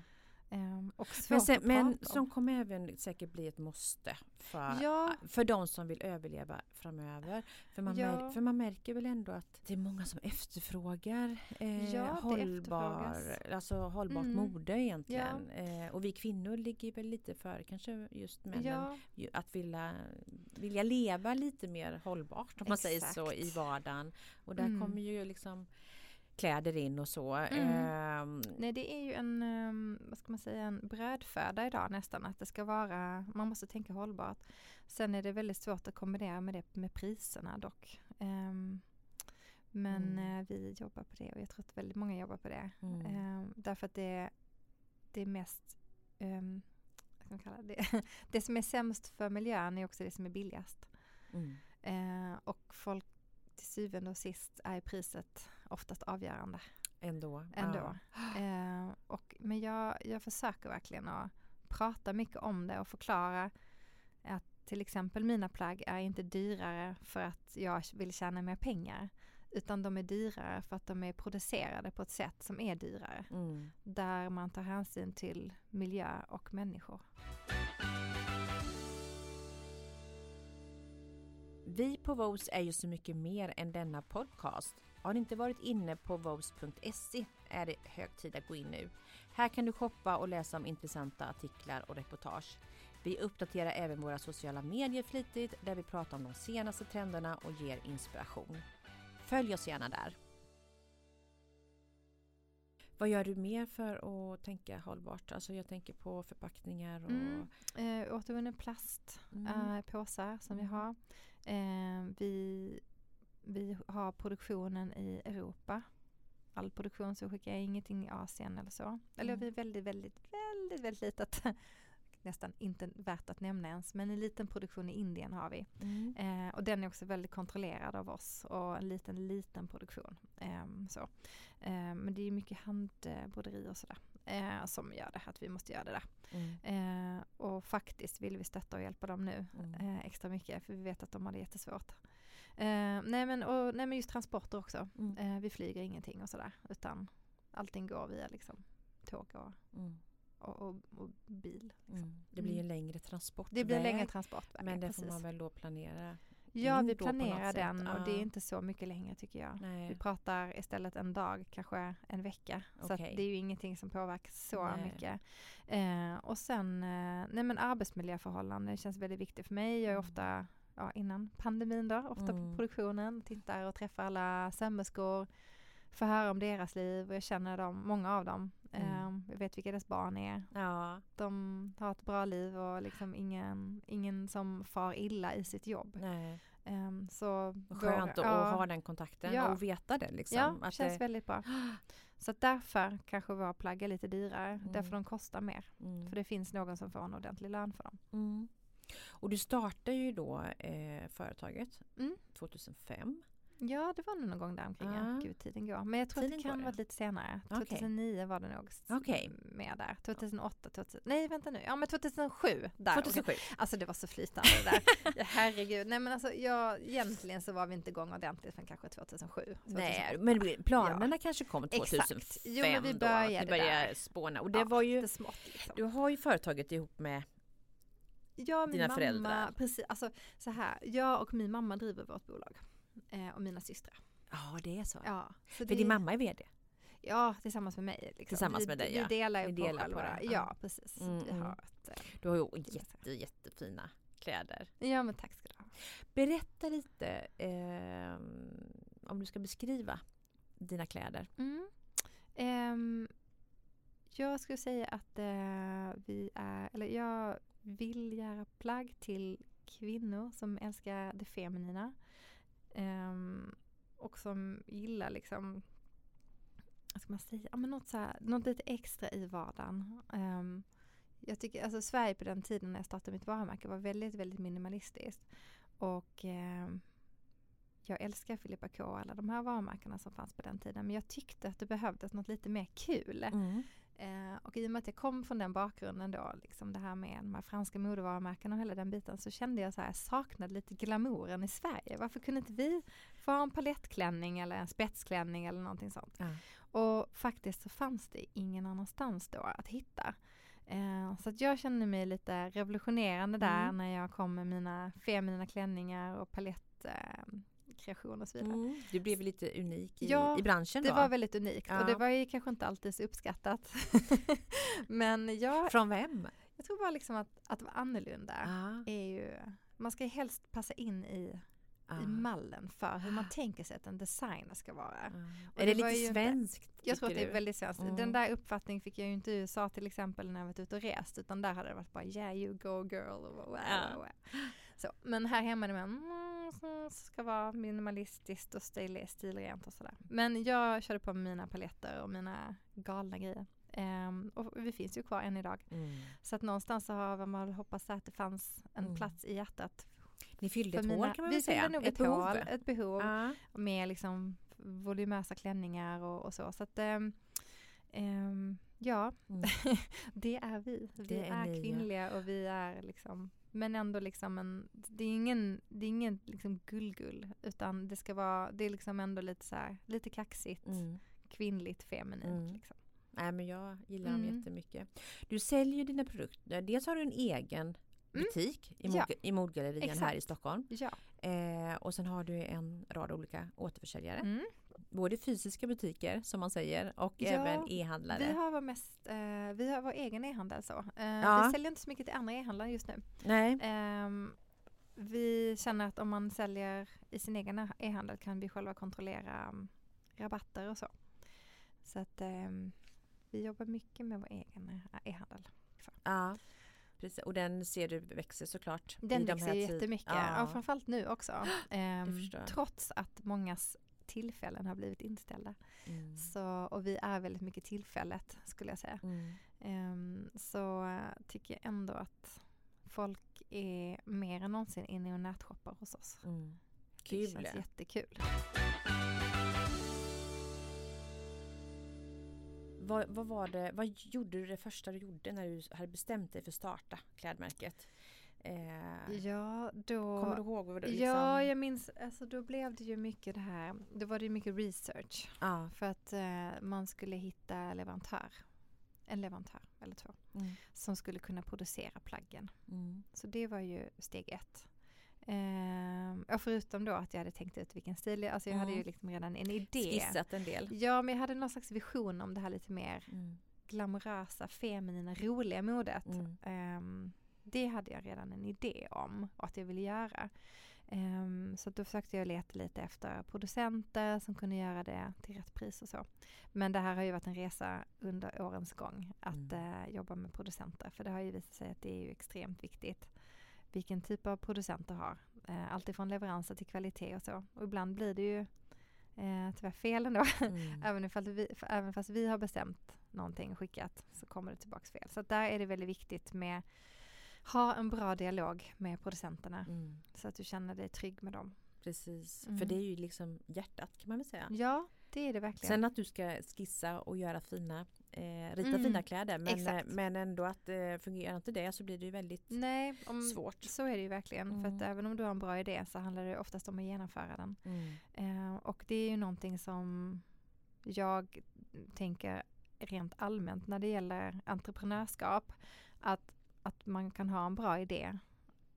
Ehm, och svårt Men, sen, att men prata om. som kommer även säkert bli ett måste för, Ja. för de som vill överleva framöver. För man, Ja. mär, för man märker väl ändå att det är många som efterfrågar eh, Ja, hållbar, alltså hållbart Mm. mode egentligen. Eh, och vi kvinnor ligger väl lite för kanske just männen att vilja, vilja leva lite mer hållbart om man säger så i vardagen. Och där Mm. kommer ju liksom kläder in och så. Mm. Ehm, nej det är ju en, ehm, vad ska man säga, en brödföda idag nästan. Att det ska vara, man måste tänka hållbart. Sen är det väldigt svårt att kombinera med det med priserna dock. Ehm, men Mm. eh, vi jobbar på det och jag tror att väldigt många jobbar på det. mm. Ehm, därför att det, det är mest, kalla det? det som är sämst för miljön är också det som är billigast. Mm. Eh, och folk till syvende och sist är priset oftast avgörande Ändå. ändå. Ja. Eh, och, men jag, jag försöker verkligen att prata mycket om det och förklara att till exempel mina plagg är inte dyrare för att jag vill tjäna mer pengar. Utan de är dyrare för att de är producerade på ett sätt som är dyrare. Mm. Där man tar hänsyn till miljö och människor. Vi på Vos är ju så mycket mer än denna podcast. Har ni inte varit inne på vos.se är det hög tid att gå in nu. Här kan du shoppa och läsa om intressanta artiklar och reportage. Vi uppdaterar även våra sociala medier flitigt där vi pratar om de senaste trenderna och ger inspiration. Följ oss gärna där. Vad gör du mer för att tänka hållbart? Alltså jag tänker på förpackningar och... Mm. Eh, återvunnen plast, Mm. eh, påsar som vi Mm. har. Eh, vi, vi har produktionen i Europa. All produktion så skickar jag ingenting i Asien eller så. Eller Mm. vi är väldigt, väldigt, väldigt, väldigt litet. Nästan inte värt att nämna ens. Men en liten produktion i Indien har vi. Mm. Eh, och den är också väldigt kontrollerad av oss och en liten, liten produktion. Ehm, så. Eh, men det är mycket handbroderi och sådär eh, som gör det, att vi måste göra det där. Mm. Eh, och faktiskt vill vi stötta och hjälpa dem nu Mm. eh, extra mycket för vi vet att de har det jättesvårt. Eh, nej, men, och, nej men just transporter också. Mm. Eh, vi flyger ingenting och sådär utan allting går via liksom, tåg och, Mm. och, och, och bil. Liksom. Mm. Det blir en längre transport. Det blir längre transportväg. Men det precis. får man väl då planera Ja, vi planerar den och det är inte så mycket längre tycker jag. Vi Nej. pratar istället en dag, kanske en vecka. Så att Okej. det är ju ingenting som påverkas så Nej. mycket. Eh, och sen, eh, nej men arbetsmiljöförhållanden känns väldigt viktigt för mig. Jag är Mm. ofta, ja innan pandemin då, ofta Mm. på produktionen, tittar och träffar alla sömmerskor, får höra om deras liv och jag känner dem, många av dem. Mm. Eh, jag vet vilka deras barn är. Ja, De har ett bra liv och liksom ingen, ingen som far illa i sitt jobb. nej. Ehm, så Skönt att ja, ha den kontakten Ja. och veta det liksom. Ja, att känns det, väldigt bra. Så därför kanske våra plagg är lite dyrare. Därför de kostar mer. mm. För det finns någon som får en ordentlig lön för dem. Mm. Och du startade ju då eh, företaget Mm. 2005. Ja, det var nog någon gång där omkring. Ja. Ja. Gud, tiden går. Men jag tror Tiden att det kan ja. varit lite senare. Okej. 2009 var det nog Okej. med där. 2008, 2000, nej vänta nu. Ja men 2007. Där. 2007. Alltså det var så flytande där. Ja, Herregud. Nej men alltså jag, egentligen så var vi inte igång ordentligt förrän kanske 2007. 2008. Nej, men planerna kanske kom 2005 Exakt. Jo, men vi då. började det började där. spåna. Och det Ja, var ju, smått liksom. du har ju företaget ihop med Jag, Dina mamma, föräldrar. Precis, alltså så här. Jag och min mamma driver vårt bolag. Eh, och mina systrar. Ja, det är så. Ja, så För det- din mamma är VD. Ja, tillsammans med mig. Liksom. Tillsammans vi, med dig, Vi ja. delar ju på delar på det, Ja, ja. precis. Mm, vi mm. har ett, eh, Du har ju jätte, jättefina kläder. ja, men tack ska du ha. Berätta lite eh, om du ska beskriva dina kläder. Mm. Ehm, jag skulle säga att eh, vi är, eller jag vill göra plagg till kvinnor som älskar det feminina. Um, och som gillar liksom, vad ska man säga, ja, men något, så här, något lite extra i vardagen. Um, jag tycker, alltså Sverige på den tiden när jag startade mitt varumärke var väldigt, väldigt minimalistiskt. Och um, jag älskar Filippa K och alla de här varumärkena som fanns på den tiden. Men jag tyckte att det behövdes något lite mer kul. Mm. Eh, och i och med att jag kom från den bakgrunden då, liksom det här med de här franska modevarumärkena och hela den biten, så kände jag så här, jag saknade lite glamouren i Sverige. Varför kunde inte vi få ha en palettklänning eller en spetsklänning eller någonting sånt? Ja. Och faktiskt så fanns det ingen annanstans då att hitta. Eh, så att jag kände mig lite revolutionerande där Mm. när jag kom med mina feminina klänningar och palettkreationer eh, kreation och så vidare. Mm. Du blev lite unik i, Ja, i branschen Det då? var väldigt unikt Ja. och det var ju kanske inte alltid så uppskattat. Men jag, Från vem? jag tror bara liksom att, att vara annorlunda Ah, är ju, man ska ju helst passa in i, ah, i mallen för hur man tänker sig att en designer ska vara. ah. Är det det lite ju inte- svenskt? Jag tror att det är väldigt svenskt. Mm. Den där uppfattningen fick jag ju inte i USA till exempel när jag varit ute och rest utan där hade det varit bara yeah you go girl. Och wow, wow. Så, men här hemma är det mer mm, ska vara minimalistiskt och stil, stilrent och sådär. Men jag körde på mina paletter och mina galna grejer. Ehm, och vi finns ju kvar än idag. Mm. Så att någonstans så har man hoppats att det fanns en Mm. plats i hjärtat. Ni fyllde ett mina- hål kan man vi väl säga? fyllde nog ett ett, behov? hål, ett behov Ja. med liksom volymösa klänningar och, och så. Så att ehm, ehm, ja, Mm. det är vi. Vi Det är är, kvinnliga och vi är liksom men ändå liksom en, det är ingen, det är ingen liksom gullgull utan det ska vara, det är liksom ändå lite så här, lite kaxigt, Mm. kvinnligt, feminint Mm. liksom. Nej men jag gillar dem Mm. jättemycket. Du säljer dina produkter. Dels har du en egen Mm. butik i, Ja. mod, i modgallerian här i. Stockholm. Ja. Eh, och sen har du en rad olika återförsäljare. Både fysiska butiker som man säger och Ja, även e-handlare. Vi har vår mest, eh, vi har vår egen e-handel så. Eh, Ja. Vi säljer inte så mycket till andra e-handlare just nu. Nej. Ehm, vi känner att om man säljer i sin egen e-handel kan vi själva kontrollera um, rabatter och så. Så att ehm, vi jobbar mycket med vår egen eh, e-handel. Ja. Precis. Och den ser du växer såklart. Den i de växer tid- jättemycket, Ja. ja. framförallt nu också. Ehm, trots att mångas tillfällen har blivit inställda. Mm. Så, och vi är väldigt mycket tillfället skulle jag säga. Mm. Ehm, så tycker jag ändå att folk är mer än någonsin inne och nätshoppar hos oss. Mm. Det Kul. känns jättekul. Vad, vad var det, vad gjorde du det första du gjorde när du hade bestämt dig för att starta klädmärket? Eh, Ja, då... Kommer du ihåg? Vad det, liksom, Ja, jag minns, alltså då blev det ju mycket det här, då var det mycket research ja. för att eh, man skulle hitta leverantör, en leverantör eller två, Mm. som skulle kunna producera plaggen. Mm. Så det var ju steg ett. Ehm, och förutom då att jag hade tänkt ut vilken stil, jag- alltså jag hade Mm. ju liksom redan en idé. Skissat en del. Ja, men jag hade någon slags vision om det här lite mer Mm. glamorösa, feminina, roliga modet. Mm. Ehm, det hade jag redan en idé om att jag ville göra. Ehm, så då försökte jag leta lite efter producenter som kunde göra det till rätt pris och så. Men det här har ju varit en resa under årens gång att Mm. eh, jobba med producenter. För det har ju visat sig att det är ju extremt viktigt vilken typ av producenter har. Eh, Alltifrån leveranser till kvalitet och så. Och ibland blir det ju eh, tyvärr fel ändå. Mm. Även, ifall vi, även fast vi har bestämt någonting och skickat så kommer det tillbaks fel. Så där är det väldigt viktigt med ha en bra dialog med producenterna Mm. så att du känner dig trygg med dem. Precis, Mm. för det är ju liksom hjärtat kan man väl säga. Ja, det är det verkligen. Sen att du ska skissa och göra fina, eh, rita Mm, fina kläder men, eh, men ändå att eh, fungerar inte det så blir det ju väldigt Nej, om, svårt. så är det ju verkligen. För att Mm. även om du har en bra idé så handlar det oftast om att genomföra den. Mm. Eh, och det är ju någonting som jag tänker rent allmänt när det gäller entreprenörskap. Att, att man kan ha en bra idé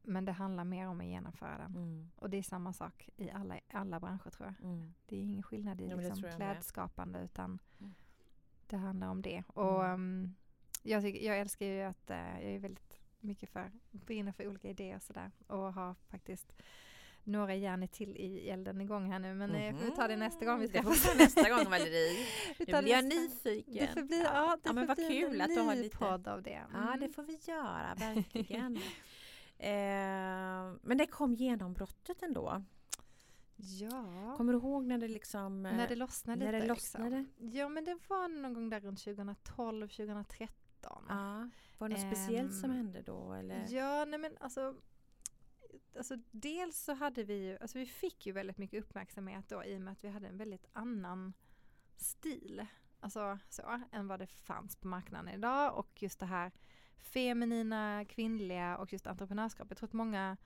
men det handlar mer om att genomföra den. Mm. Och det är samma sak i alla, alla branscher tror jag. Mm. Det är ingen skillnad i Ja, liksom klädskapande utan Mm. det handlar om det. Och um, jag, tycker, jag älskar ju att eh, jag är väldigt mycket för, brinner för olika idéer och sådär. Och har faktiskt några järn till i elden igång här nu. Men eh, får vi ta det nästa gång vi Mhm. Träffas. nästa gång Valerie. Vi Nu tar blir jag nyfiken. Det får bli, ja, det ja, men får vad bli kul en att du har lite. podd av det. Ja, Mm. det får vi göra, verkligen. eh, men det kom genombrottet ändå. Ja, Kommer du ihåg när det liksom... eh, när det lossnade när lite. det lossnade? Liksom. Ja, men det var någon gång där runt 2012, 2013. Ja. Var det något speciellt som Ehm, hände då? Eller? Ja, nej men alltså, alltså dels så hade vi ju, alltså vi fick ju väldigt mycket uppmärksamhet då i och med att vi hade en väldigt annan stil, alltså så, än vad det fanns på marknaden idag och just det här feminina, kvinnliga och just entreprenörskap. Jag tror att många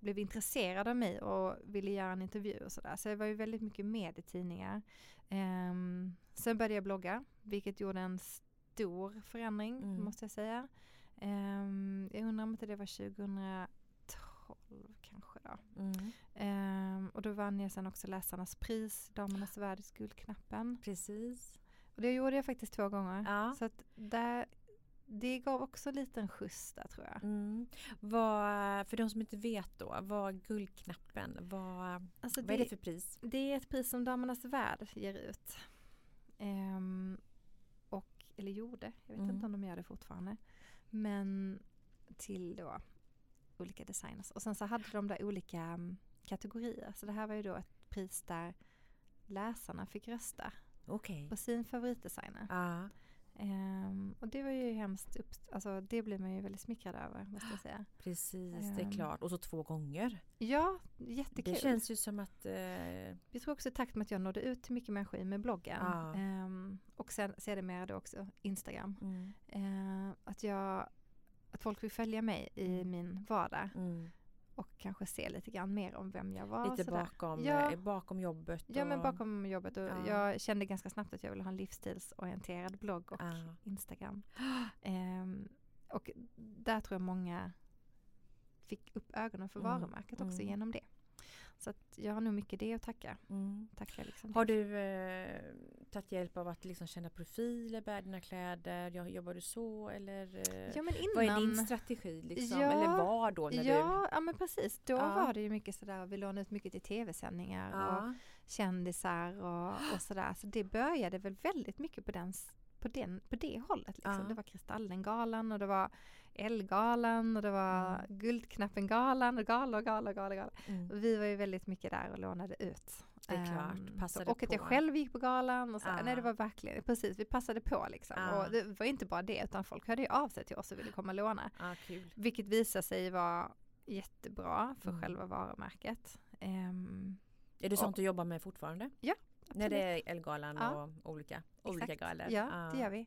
blev intresserade av mig och ville göra en intervju och sådär. Så det var ju väldigt mycket med i tidningar. Ehm, sen började jag blogga, vilket gjorde en stor förändring Mm. måste jag säga. Ehm, jag undrar om inte det var 2012 kanske då. Mm. Ehm, och då vann jag sen också Läsarnas pris, Damernas värld, Guldknappen. Precis. Och det gjorde jag faktiskt två gånger. Ja. Så att där, det gav också en liten skjuts där tror jag. Mm. Vad, för de som inte vet då, vad Guldknappen, vad, Alltså vad är det för pris? Det är ett pris som Damernas Värld ger ut. Ehm, och, eller gjorde, jag vet Mm. inte om de gör det fortfarande. Men till då olika designers. Och sen så hade de där olika mm, kategorier. Så det här var ju då ett pris där läsarna fick rösta Okej. på sin favoritdesigner. Ja. Ehm, och det var ju hemskt, upp, alltså det blev man ju väldigt smickrad över måste jag säga. Precis, det är Ehm. klart. Och så två gånger. Ja, jättekul. Det känns ju som att... Eh, Jag tror också i takt med att jag nådde ut till mycket människor med bloggen Ja. ehm, och sen sedermera då också Instagram. mm, Eh, att, jag, att folk vill följa mig i Mm. min vardag mm. och kanske se lite grann mer om vem jag var. Lite bakom, Ja. eh, bakom jobbet. Ja men bakom jobbet och Ja. jag kände ganska snabbt att jag ville ha en livsstilsorienterad blogg och Ja. Instagram. Ehm, och där tror jag många fick upp ögonen för Mm, varumärket också mm. genom det. Så jag har nog mycket det att tacka. Mm. Tacka liksom Har du eh, tagit hjälp av att liksom känna profiler, bära dina kläder? Ja, Jobbar du så eller? Eh, Ja men innan. vad är din strategi liksom? Ja, eller var då när du... Ja, ja men precis. Då Ja. var det ju mycket sådär, vi lånade ut mycket till tv-sändningar och Ja. kändisar och, och sådär. Så det började väl väldigt mycket på, den, på, den, på det hållet. Liksom. Ja. Det var Kristallengalan och det var Elgalan och det var Mm. Guldknappengalan och galor, galor, galor, galor. Mm. Och vi var ju väldigt mycket där och lånade ut. Det är klart, Ehm, passade så, och att jag själv gick på galan och så. Ja. Nej det var verkligen, precis vi passade på liksom. Ja. Och det var inte bara det utan folk hörde ju av sig till oss och ville komma och låna. Ja, kul. Vilket visar sig vara jättebra för Mm. själva varumärket. Ehm, Är det Och- sånt du jobbar med fortfarande? Ja, När det är Elgalan Ja. och olika, olika Exakt. galor? Ja, det gör vi.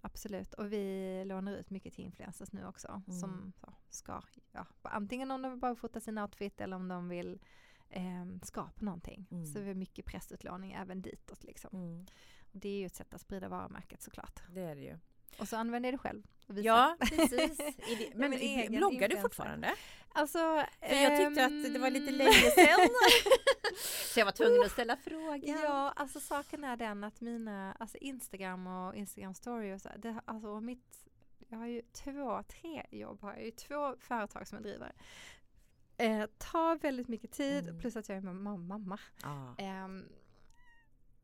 absolut. Och vi lånar ut mycket till influencers nu också. Mm. Som så, ska, ja, antingen om de vill bara fota sin outfit eller om de vill eh, skapa någonting. Mm. Så vi har mycket pressutlåning även ditåt liksom. Mm. Och det är ju ett sätt att sprida varumärket såklart. Det är det ju. Och så använder jag det själv. Ja, precis. Men egen bloggar du fortfarande? Alltså, För jag tyckte att det var lite ehm, länge sedan. Så jag var tvungen att ställa frågan. Ja, alltså saken är den att mina, alltså Instagram och Instagram story och så, det, alltså mitt, jag har ju två, tre jobb har jag ju, två företag som jag driver. Eh, tar väldigt mycket tid Mm. plus att jag är mamma. mamma. Ja.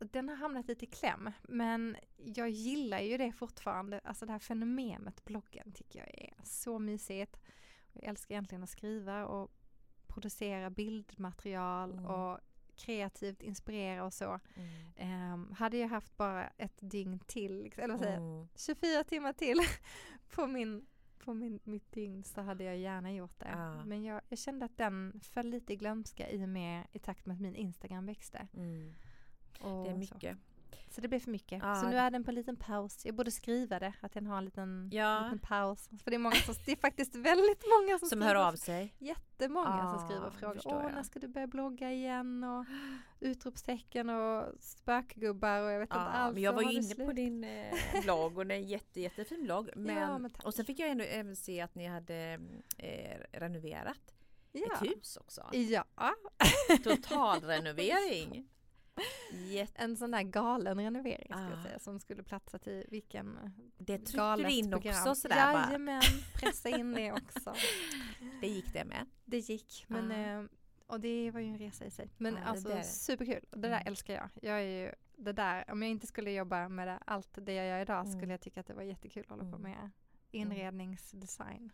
Den har hamnat lite i kläm men jag gillar ju det fortfarande, alltså det här fenomenet bloggen tycker jag är så mysigt. Jag älskar egentligen att skriva och producera bildmaterial Mm. och kreativt inspirera och så. Mm. Ehm, hade jag haft bara ett dygn till, eller vad säger Mm. 24 timmar till på, min, på min, mitt dygn så hade jag gärna gjort det. Ja. Men jag, jag kände att den föll lite i glömska i med i takt med att min Instagram växte. Mm. Det är så. mycket. Så det blev för mycket. Ja. Så nu är den på en liten paus. Jag borde skriva det, att den har en liten, Ja. liten paus. För det är, många som, det är faktiskt väldigt många som, Som skriver, hör av sig. Jättemånga Ja, som skriver och frågar. Åh, jag. när ska du börja blogga igen? Och utropstecken och spökgubbar och jag vet inte Ja, alls. men jag så var ju inne på din eh, blogg och det är en jätte, jättefin blogg. Men, men tack. och sen fick jag ändå även se att ni hade eh, renoverat Ja. ett hus också. Ja, Totalrenovering. Jätte, en sån där galen renovering ska jag Ah. säga som skulle platsa till vilken det tryckte du in program. också sådär bara. Jajamän, pressa in det också. Det gick det med. Det gick, men Ah. eh, och det var ju en resa i sig. Men det alltså det. superkul. Och det där Mm. älskar jag. Jag är ju det där, om jag inte skulle jobba med det, allt det jag gör idag Mm. skulle jag tycka att det var jättekul att hålla på Mm. med inredningsdesign.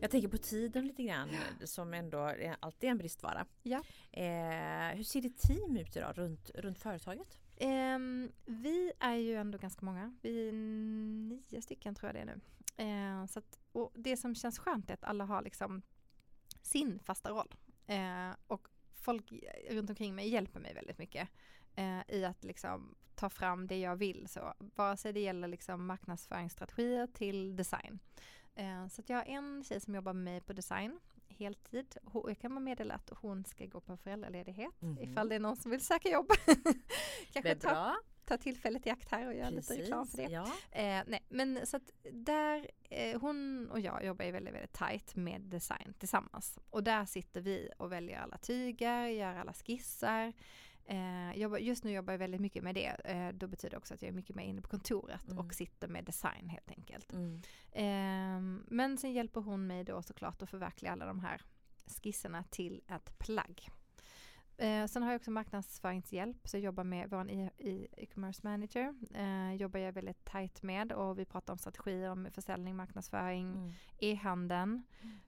Jag tänker på tiden lite grann som ändå är alltid en bristvara. Ja. Eh, hur ser ditt team ut idag runt, runt företaget? Ehm, vi är ju ändå ganska många. Vi är nio stycken tror jag det är nu. Eh, så att, och det som känns skönt är att alla har liksom sin fasta roll. Eh, och folk runt omkring mig hjälper mig väldigt mycket eh, i att liksom ta fram det jag vill. Så, vare sig det gäller liksom marknadsföringsstrategier till design. Eh, så jag har en tjej som jobbar med mig på design heltid. Ho- Jag kan bara meddela att hon ska gå på föräldraledighet Mhm. ifall det är någon som vill söka jobb. Kanske ta, ta tillfället i akt här och göra lite reklam för det. Ja. Eh, nej, men så att där, eh, hon och jag jobbar ju väldigt, väldigt tajt med design tillsammans. Och där sitter vi och väljer alla tyger, gör alla skisser. Eh, just nu jobbar jag väldigt mycket med det. Eh, då betyder det också att jag är mycket mer inne på kontoret Mm. och sitter med design helt enkelt. Mm. Ehm, men sen hjälper hon mig då såklart att förverkliga alla de här skisserna till ett plagg. Eh, sen har jag också marknadsföringshjälp så jag jobbar med vår e-commerce manager. Eh, jobbar jag väldigt tajt med och vi pratar om strategier om försäljning, marknadsföring, Mm. e-handeln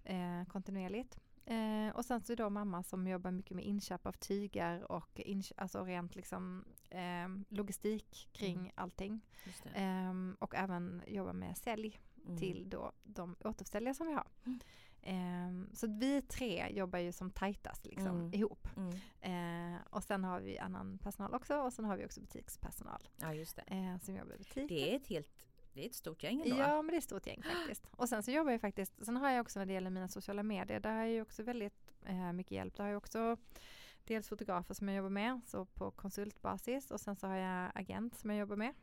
eh, kontinuerligt. Eh, och sen så är det då mamma som jobbar mycket med inköp av tyger och alltså rent liksom eh, logistik kring Mm. allting. Ehm, och även jobba med sälj Mm. till då de återförsäljare som vi har. Mm. Ehm, så vi tre jobbar ju som tajtast liksom, Mm. ihop. Mm. Ehm, och sen har vi annan personal också och sen har vi också butikspersonal Ja, just det. eh, som jobbar i butik. Det är ett helt det är ett stort gäng ändå. Ja men det är ett stort gäng faktiskt. Och sen så jobbar jag faktiskt, sen har jag också när det gäller mina sociala medier, där har jag också väldigt eh, mycket hjälp. Där har jag också dels fotografer som jag jobbar med, så på konsultbasis och sen så har jag agent som jag jobbar med.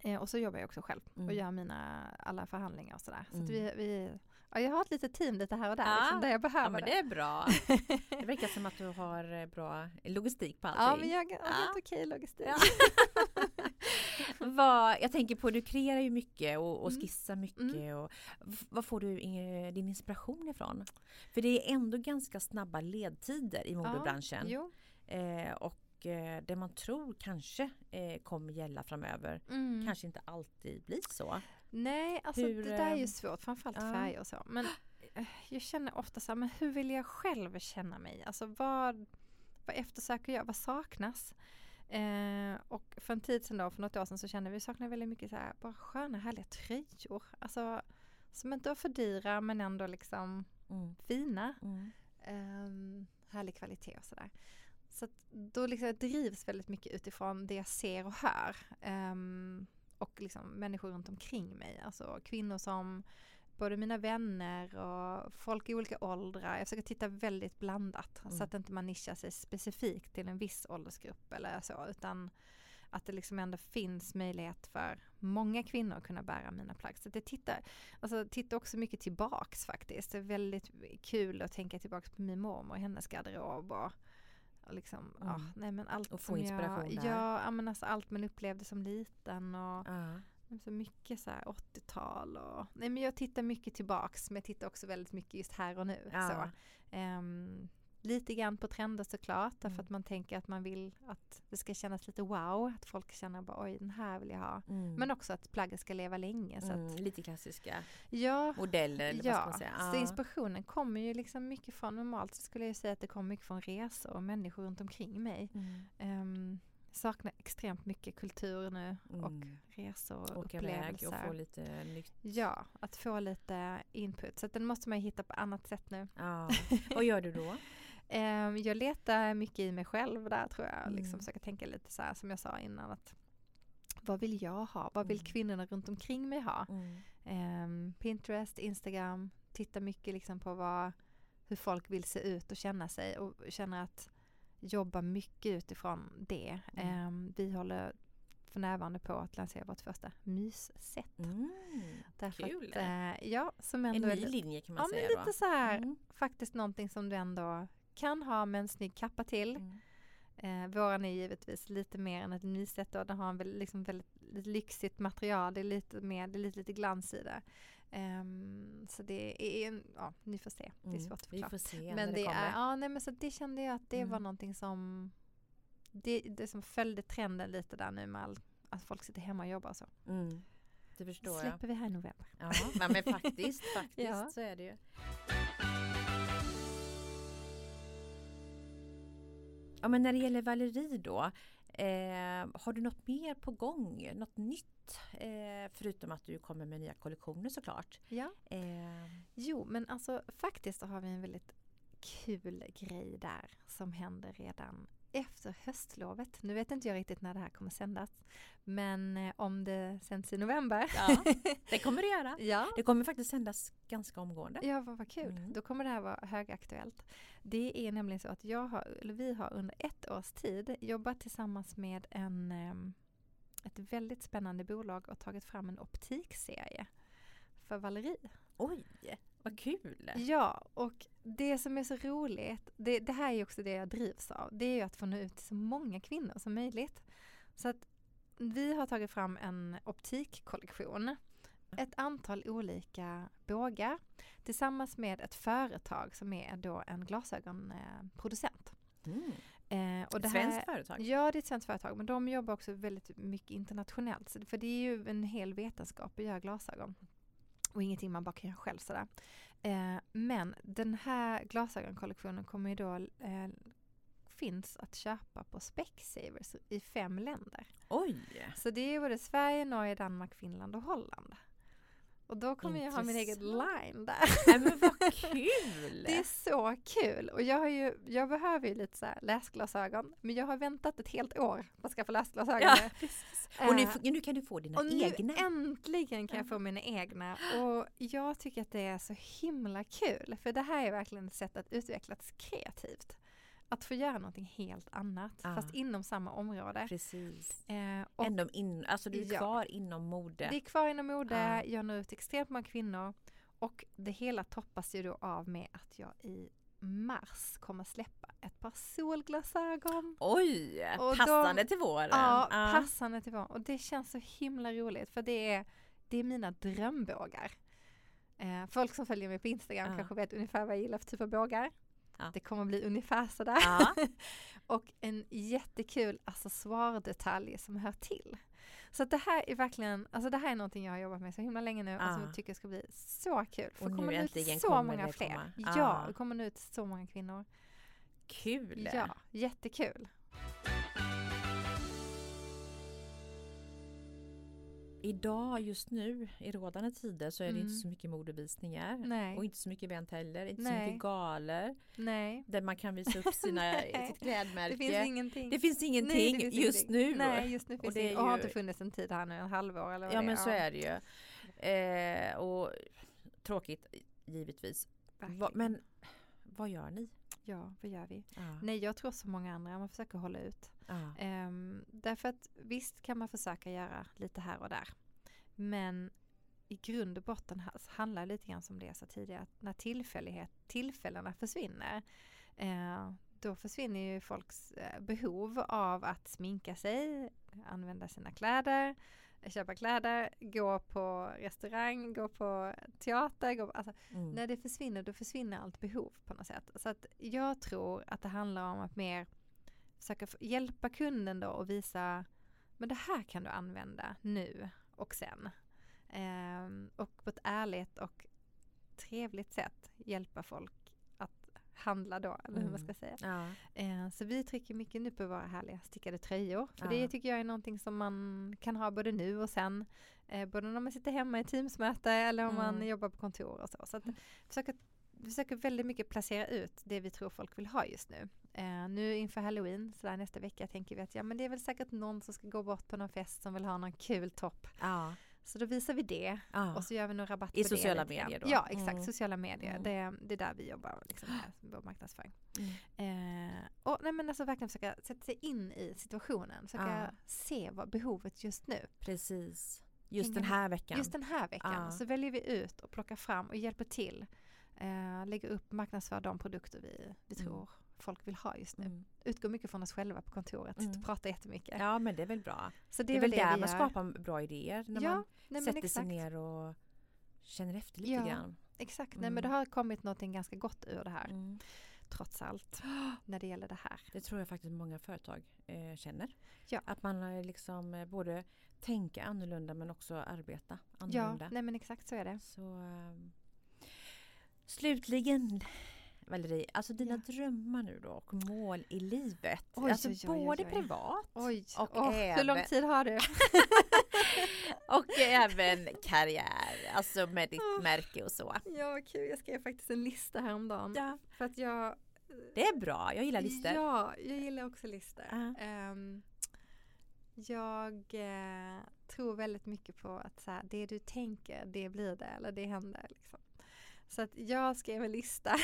Eh, och så jobbar jag också själv och Mm. gör mina alla förhandlingar och sådär. Så Mm. att vi, vi, ja, jag har ett litet team lite här och där Ja, liksom, där jag behöver Ja, men det är bra. Det verkar som att du har eh, bra logistik på allting. Ja, men jag har Ja. helt okej logistik. Ja. Vad, jag tänker på, du kreerar ju mycket och, och Mm. skissar mycket. Och, vad får du eh, din inspiration ifrån? För det är ändå ganska snabba ledtider i modebranschen. Jo. Eh, och eh, det man tror kanske eh, kommer gälla framöver Mm. kanske inte alltid blir så. Nej, alltså Hur, det där är ju ehm, svårt, framförallt ja. färger och så. Men eh, jag känner ofta så här, men hur vill jag själv känna mig? Alltså vad, vad eftersöker jag? Vad saknas? Eh, och för en tid sedan då, för något år sedan så kände vi vi saknade väldigt mycket så här, bara sköna härliga tröjor. Alltså som inte var för dyra men ändå liksom Mm. fina. Mm. Um, härlig kvalitet och sådär. så att då liksom drivs väldigt mycket utifrån det jag ser och hör. Um, och liksom människor runt omkring mig. Alltså kvinnor som både mina vänner och folk i olika åldrar. Jag försöker titta väldigt blandat mm. så att inte man nischar sig specifikt till en viss åldersgrupp eller så utan att det liksom ändå finns möjlighet för många kvinnor att kunna bära mina plagg. Så det tittar, alltså tittar också mycket tillbaks faktiskt. Det är väldigt kul att tänka tillbaks på min mormor och hennes garderob och, och liksom, mm. ja, nej men allt och få inspiration jag, ja, ja men alltså allt man upplevde som liten och uh. så mycket så 80-tal och, nej men jag tittar mycket tillbaks men jag tittar också väldigt mycket just här och nu. Uh. Så. Um, lite grann på trender såklart, därför mm. att man tänker att man vill att det ska kännas lite wow, att folk känner bara oj den här vill jag ha. Mm. Men också att plagget ska leva länge. Så mm, lite klassiska ja, modeller. Eller ja, vad ska man säga. så inspirationen kommer ju liksom mycket från, normalt så skulle jag säga att det kommer mycket från resor och människor runt omkring mig. Um, saknar extremt mycket kultur nu mm. och resor och Åka upplevelser. och få lite nytt. Ja, att få lite input. Så den måste man ju hitta på annat sätt nu. Ja. Vad gör du då? Ehm, jag letar mycket i mig själv där tror jag. Mm. Liksom försöka tänka lite så här som jag sa innan. att Vad vill jag ha? Vad vill mm. kvinnorna runt omkring mig ha? Mm. Um, Pinterest, Instagram, titta mycket liksom på vad, hur folk vill se ut och känna sig och känner att jobba mycket utifrån det. Um, vi håller för närvarande på att lansera vårt första mysset. Mm, kul! Att, äh, ja, som ändå en ny linje kan man ja, säga men lite då. så här, mm. faktiskt någonting som du ändå kan ha med en snygg kappa till. Mm. Eh, våran är givetvis lite mer än ett nyset och den har en väldigt, liksom väldigt, lyxigt material. Det är lite mer, det är lite, lite glans i det. Um, så det är, ja, ni får se. Det är mm, svårt att förklara. Vi får se men det, det kommer. är, ja, nej, men så det kände jag att det mm. var någonting som det, det som följde trenden lite där nu med all, att folk sitter hemma och jobbar och så. Mm. Det förstår Släpper jag. vi här i november. Ja, men faktiskt, faktiskt ja. så är det ju. Ja, men när det gäller Valerie då, eh, har du något mer på gång? Något nytt? Eh, förutom att du kommer med nya kollektioner såklart. Ja. Eh. Jo, men alltså faktiskt har vi en väldigt kul grej där som händer redan efter höstlovet. Nu vet inte jag riktigt när det här kommer sändas. Men eh, om det sänds i november. Ja, det kommer det göra. ja. Det kommer faktiskt sändas ganska omgående. Ja, vad, vad kul. Mm. Då kommer det här vara högaktuellt. Det är nämligen så att jag har, eller vi har under ett års tid jobbat tillsammans med en, ehm, ett väldigt spännande bolag och tagit fram en optikserie för Valerie. Oj! Vad kul! Ja, och det som är så roligt, det, det, här är också det jag drivs av, det är ju att få nå ut till så många kvinnor som möjligt. Så att vi har tagit fram en optikkollektion. Ett antal olika bågar tillsammans med ett företag som är då en glasögonproducent. Mm. Eh, och det ett svenskt företag? Ja, det är ett svenskt företag. Men de jobbar också väldigt mycket internationellt. För det är ju en hel vetenskap att göra glasögon och ingenting man bara kan göra själv sådär. Eh, men den här glasögonkollektionen kommer ju då eh, finns att köpa på Specsavers i fem länder. Oj! Så det är både Sverige, Norge, Danmark, Finland och Holland. Och då kommer jag ha min egen line där. Nej men vad kul! det är så kul! Och jag, har ju, jag behöver ju lite så läsglasögon, men jag har väntat ett helt år på att skaffa läsglasögon. Ja, och nu, nu, kan du få dina och egna. Nu äntligen kan jag få mina egna. Och jag tycker att det är så himla kul, för det här är verkligen ett sätt att utvecklas kreativt att få göra någonting helt annat ah. fast inom samma område. Precis. Eh, och, Ändå in, alltså du är ja, kvar inom mode. Det är kvar inom mode, ah. jag når ut extremt många kvinnor och det hela toppas ju då av med att jag i mars kommer släppa ett par solglasögon. Oj! Och passande de, till våren. Ja, ah. passande till våren. Och det känns så himla roligt för det är, det är mina drömbågar. Eh, folk som följer mig på Instagram kanske vet ungefär vad jag gillar för typ av bågar. Ja. Det kommer bli ungefär sådär. Ja. och en jättekul accessoardetalj som hör till. Så det här är verkligen, alltså det här är någonting jag har jobbat med så himla länge nu ja. och som jag tycker ska bli så kul. För och kommer nu ut så många fler. Komma. Ja, det kommer nu ut så många kvinnor. Kul! Ja, jättekul. Idag just nu i rådande tider så är det Mm. inte så mycket modevisningar. Nej. Och inte så mycket event heller, inte så Nej. mycket galor Nej. där man kan visa upp sina, sitt klädmärke. Det finns ingenting. Det finns ingenting Nej, det finns just ingenting. nu. Nej, just nu finns det det är och har ju- inte funnits en tid här nu, en halvår eller vad Ja det men så är det ju. Eh, och tråkigt givetvis. Va, men vad gör ni? Ja, vad gör vi? Ja. Nej, jag tror som många andra, man försöker hålla ut. Ja. Ehm, därför att visst kan man försöka göra lite här och där. Men i grund och botten ha- handlar det lite grann som det jag sa tidigare, att när tillfällighet, tillfällena försvinner, eh, då försvinner ju folks eh, behov av att sminka sig, använda sina kläder, köpa kläder, gå på restaurang, gå på teater. Gå på, alltså, Mm. när det försvinner, då försvinner allt behov på något sätt. Så att jag tror att det handlar om att mer försöka hjälpa kunden då och visa, men det här kan du använda nu och sen. Ehm, och på ett ärligt och trevligt sätt hjälpa folk handla då, eller hur man Mm. ska säga. Ja. Eh, Så vi trycker mycket nu på våra härliga stickade tröjor. För Ja. det tycker jag är någonting som man kan ha både nu och sen. Eh, Både när man sitter hemma i Teamsmöte eller om man Mm. jobbar på kontor och så. Så att försöka, försöker väldigt mycket placera ut det vi tror folk vill ha just nu. Eh, nu inför halloween, så där nästa vecka, tänker vi att ja men det är väl säkert någon som ska gå bort på någon fest som vill ha någon kul topp. Ja. Så då visar vi det Ja. och så gör vi någon rabatt I på sociala det. medier då? Ja, exakt. Mm. Sociala medier. Mm. Det, det är där vi jobbar liksom, med vår marknadsföring. Mm. Eh, och nej men alltså verkligen försöka sätta sig in i situationen, försöka Ja. se vad behovet just nu. Precis. Just den här veckan. Just den här veckan Ja. så väljer vi ut och plockar fram och hjälper till. Eh, lägger upp, marknadsför de produkter vi, vi Mm. tror folk vill ha just nu. Mm. Utgår mycket från oss själva på kontoret, Mm. mm. pratar jättemycket. Ja men det är väl bra. Så Det är, väl det där man skapar bra idéer. När Ja, man nej, sätter sig ner och känner efter lite Ja. grann. Exakt, nej Mm. men det har kommit någonting ganska gott ur det här, Mm. trots allt, när det gäller det här. Det tror jag faktiskt många företag eh, känner. Ja. Att man eh, liksom eh, både tänka annorlunda men också arbeta Ja, annorlunda. nej men exakt så är det. Så ehm, Slutligen Valerie, alltså dina Ja. drömmar nu då och mål i livet. Oj, alltså oj, oj, både privat Och åh, hur lång även- tid har du? och även karriär. Alltså med ditt märke och så. Ja, vad kul. Jag skrev faktiskt en lista häromdagen. Ja, För att jag... det är bra, jag gillar listor. Ja, jag gillar också listor. Ja. Ehm, jag eh, tror väldigt mycket på att så här, det du tänker, det blir det eller det händer. Liksom. Så att jag skrev en lista.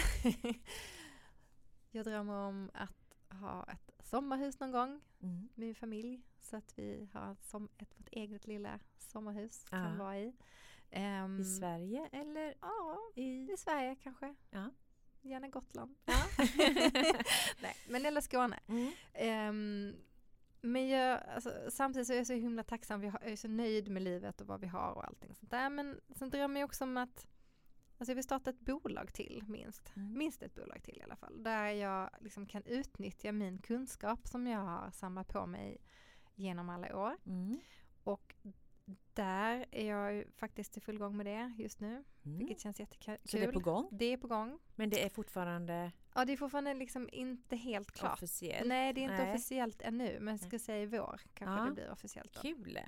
jag drömmer om att ha ett sommarhus någon gång Mm. med min familj. Så att vi har ett, som, ett vårt eget lilla sommarhus Ja. kan vara i. Ehm, I Sverige eller Ja, i... i Sverige kanske. Ja. Gärna Gotland. Ja. Nej, men eller Skåne. Mm. Ehm, men jag, alltså, samtidigt så är jag så himla tacksam, jag är så nöjd med livet och vad vi har och allting sånt där. Men sen drömmer jag också om att alltså jag vill starta ett bolag till minst. Mm. Minst ett bolag till i alla fall. Där jag liksom kan utnyttja min kunskap som jag har samlat på mig genom alla år. Mm. Och där är jag faktiskt i full gång med det just nu. Mm. Vilket känns jättekul. Så det är på gång? Det är på gång. Men det är fortfarande Ja, det är fortfarande liksom inte helt klart. officiellt? Nej, det är inte Nej. officiellt ännu, men jag ska säga i vår kanske Ja. det blir officiellt. Då. Kul!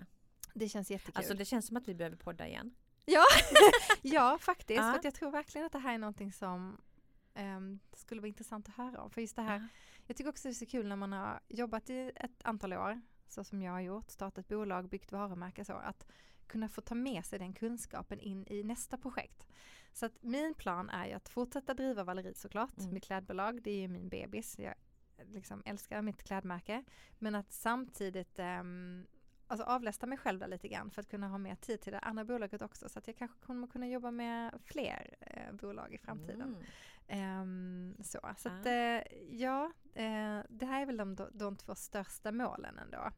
Det känns jättekul. Alltså det känns som att vi behöver podda igen. Ja, faktiskt. Ja. För jag tror verkligen att det här är någonting som ehm, skulle vara intressant att höra om. För just det här, jag tycker också det är så kul när man har jobbat i ett antal år, så som jag har gjort, startat bolag, byggt varumärke så, att kunna få ta med sig den kunskapen in i nästa projekt. Så att min plan är ju att fortsätta driva Valerie såklart, Mm. mitt klädbolag, det är ju min bebis. Jag liksom älskar mitt klädmärke. Men att samtidigt ehm, alltså avlasta mig själv där lite grann för att kunna ha mer tid till det andra bolaget också. Så att jag kanske kommer kunna jobba med fler eh, bolag i framtiden. Mm. Ehm, så så att, Ah. eh, ja, eh, det här är väl de, de två största målen ändå.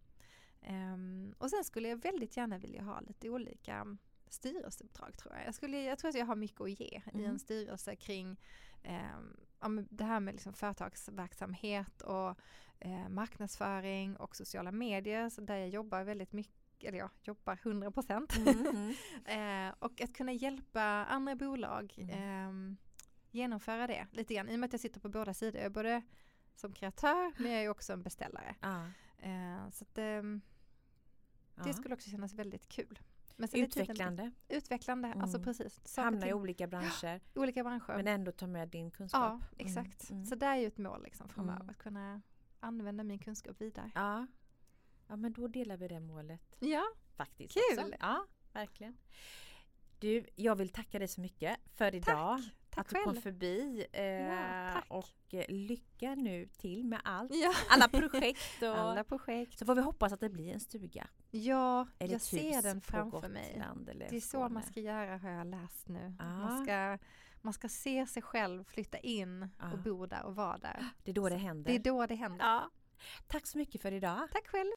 Ehm, och sen skulle jag väldigt gärna vilja ha lite olika styrelseuppdrag tror jag. Jag, skulle, jag tror att jag har mycket att ge i Mhm. en styrelse kring men det här med liksom företagsverksamhet och eh, marknadsföring och sociala medier så där jag jobbar väldigt mycket eller jag jobbar 100 procent. Mm, mm. Eh, och att kunna hjälpa andra bolag Mm. ehm, genomföra det lite grann. I och med att jag sitter på båda sidor. Jag är både som kreatör men jag är också en beställare. Ja. Eh, så att, ehm, Ja. det skulle också kännas väldigt kul. Är tiden Utvecklande, Utvecklande, alltså Mm. precis. Hamna i olika branscher olika branscher. men ändå ta med din kunskap. ja, Mm, exakt. mm. Så det är ju ett mål liksom framöver, att kunna använda min kunskap vidare. Ja. ja, men då delar vi det målet Ja, faktiskt. Kul! Också. Ja, verkligen. Du, jag vill tacka dig så mycket för idag. tack att du kom själv. förbi. Eh, Ja, tack. och eh, lycka nu till med allt. Ja. Alla projekt. Och, Alla projekt. Så får vi hoppas att det blir en stuga. Ja, Eller jag ett ser den framför mig. Det är så man ska göra har jag läst nu. Ja. Man, ska, man ska se sig själv flytta in ja. och bo där och vara där. Det är då det händer. Det är då det händer. Ja. Tack så mycket för idag. Tack själv.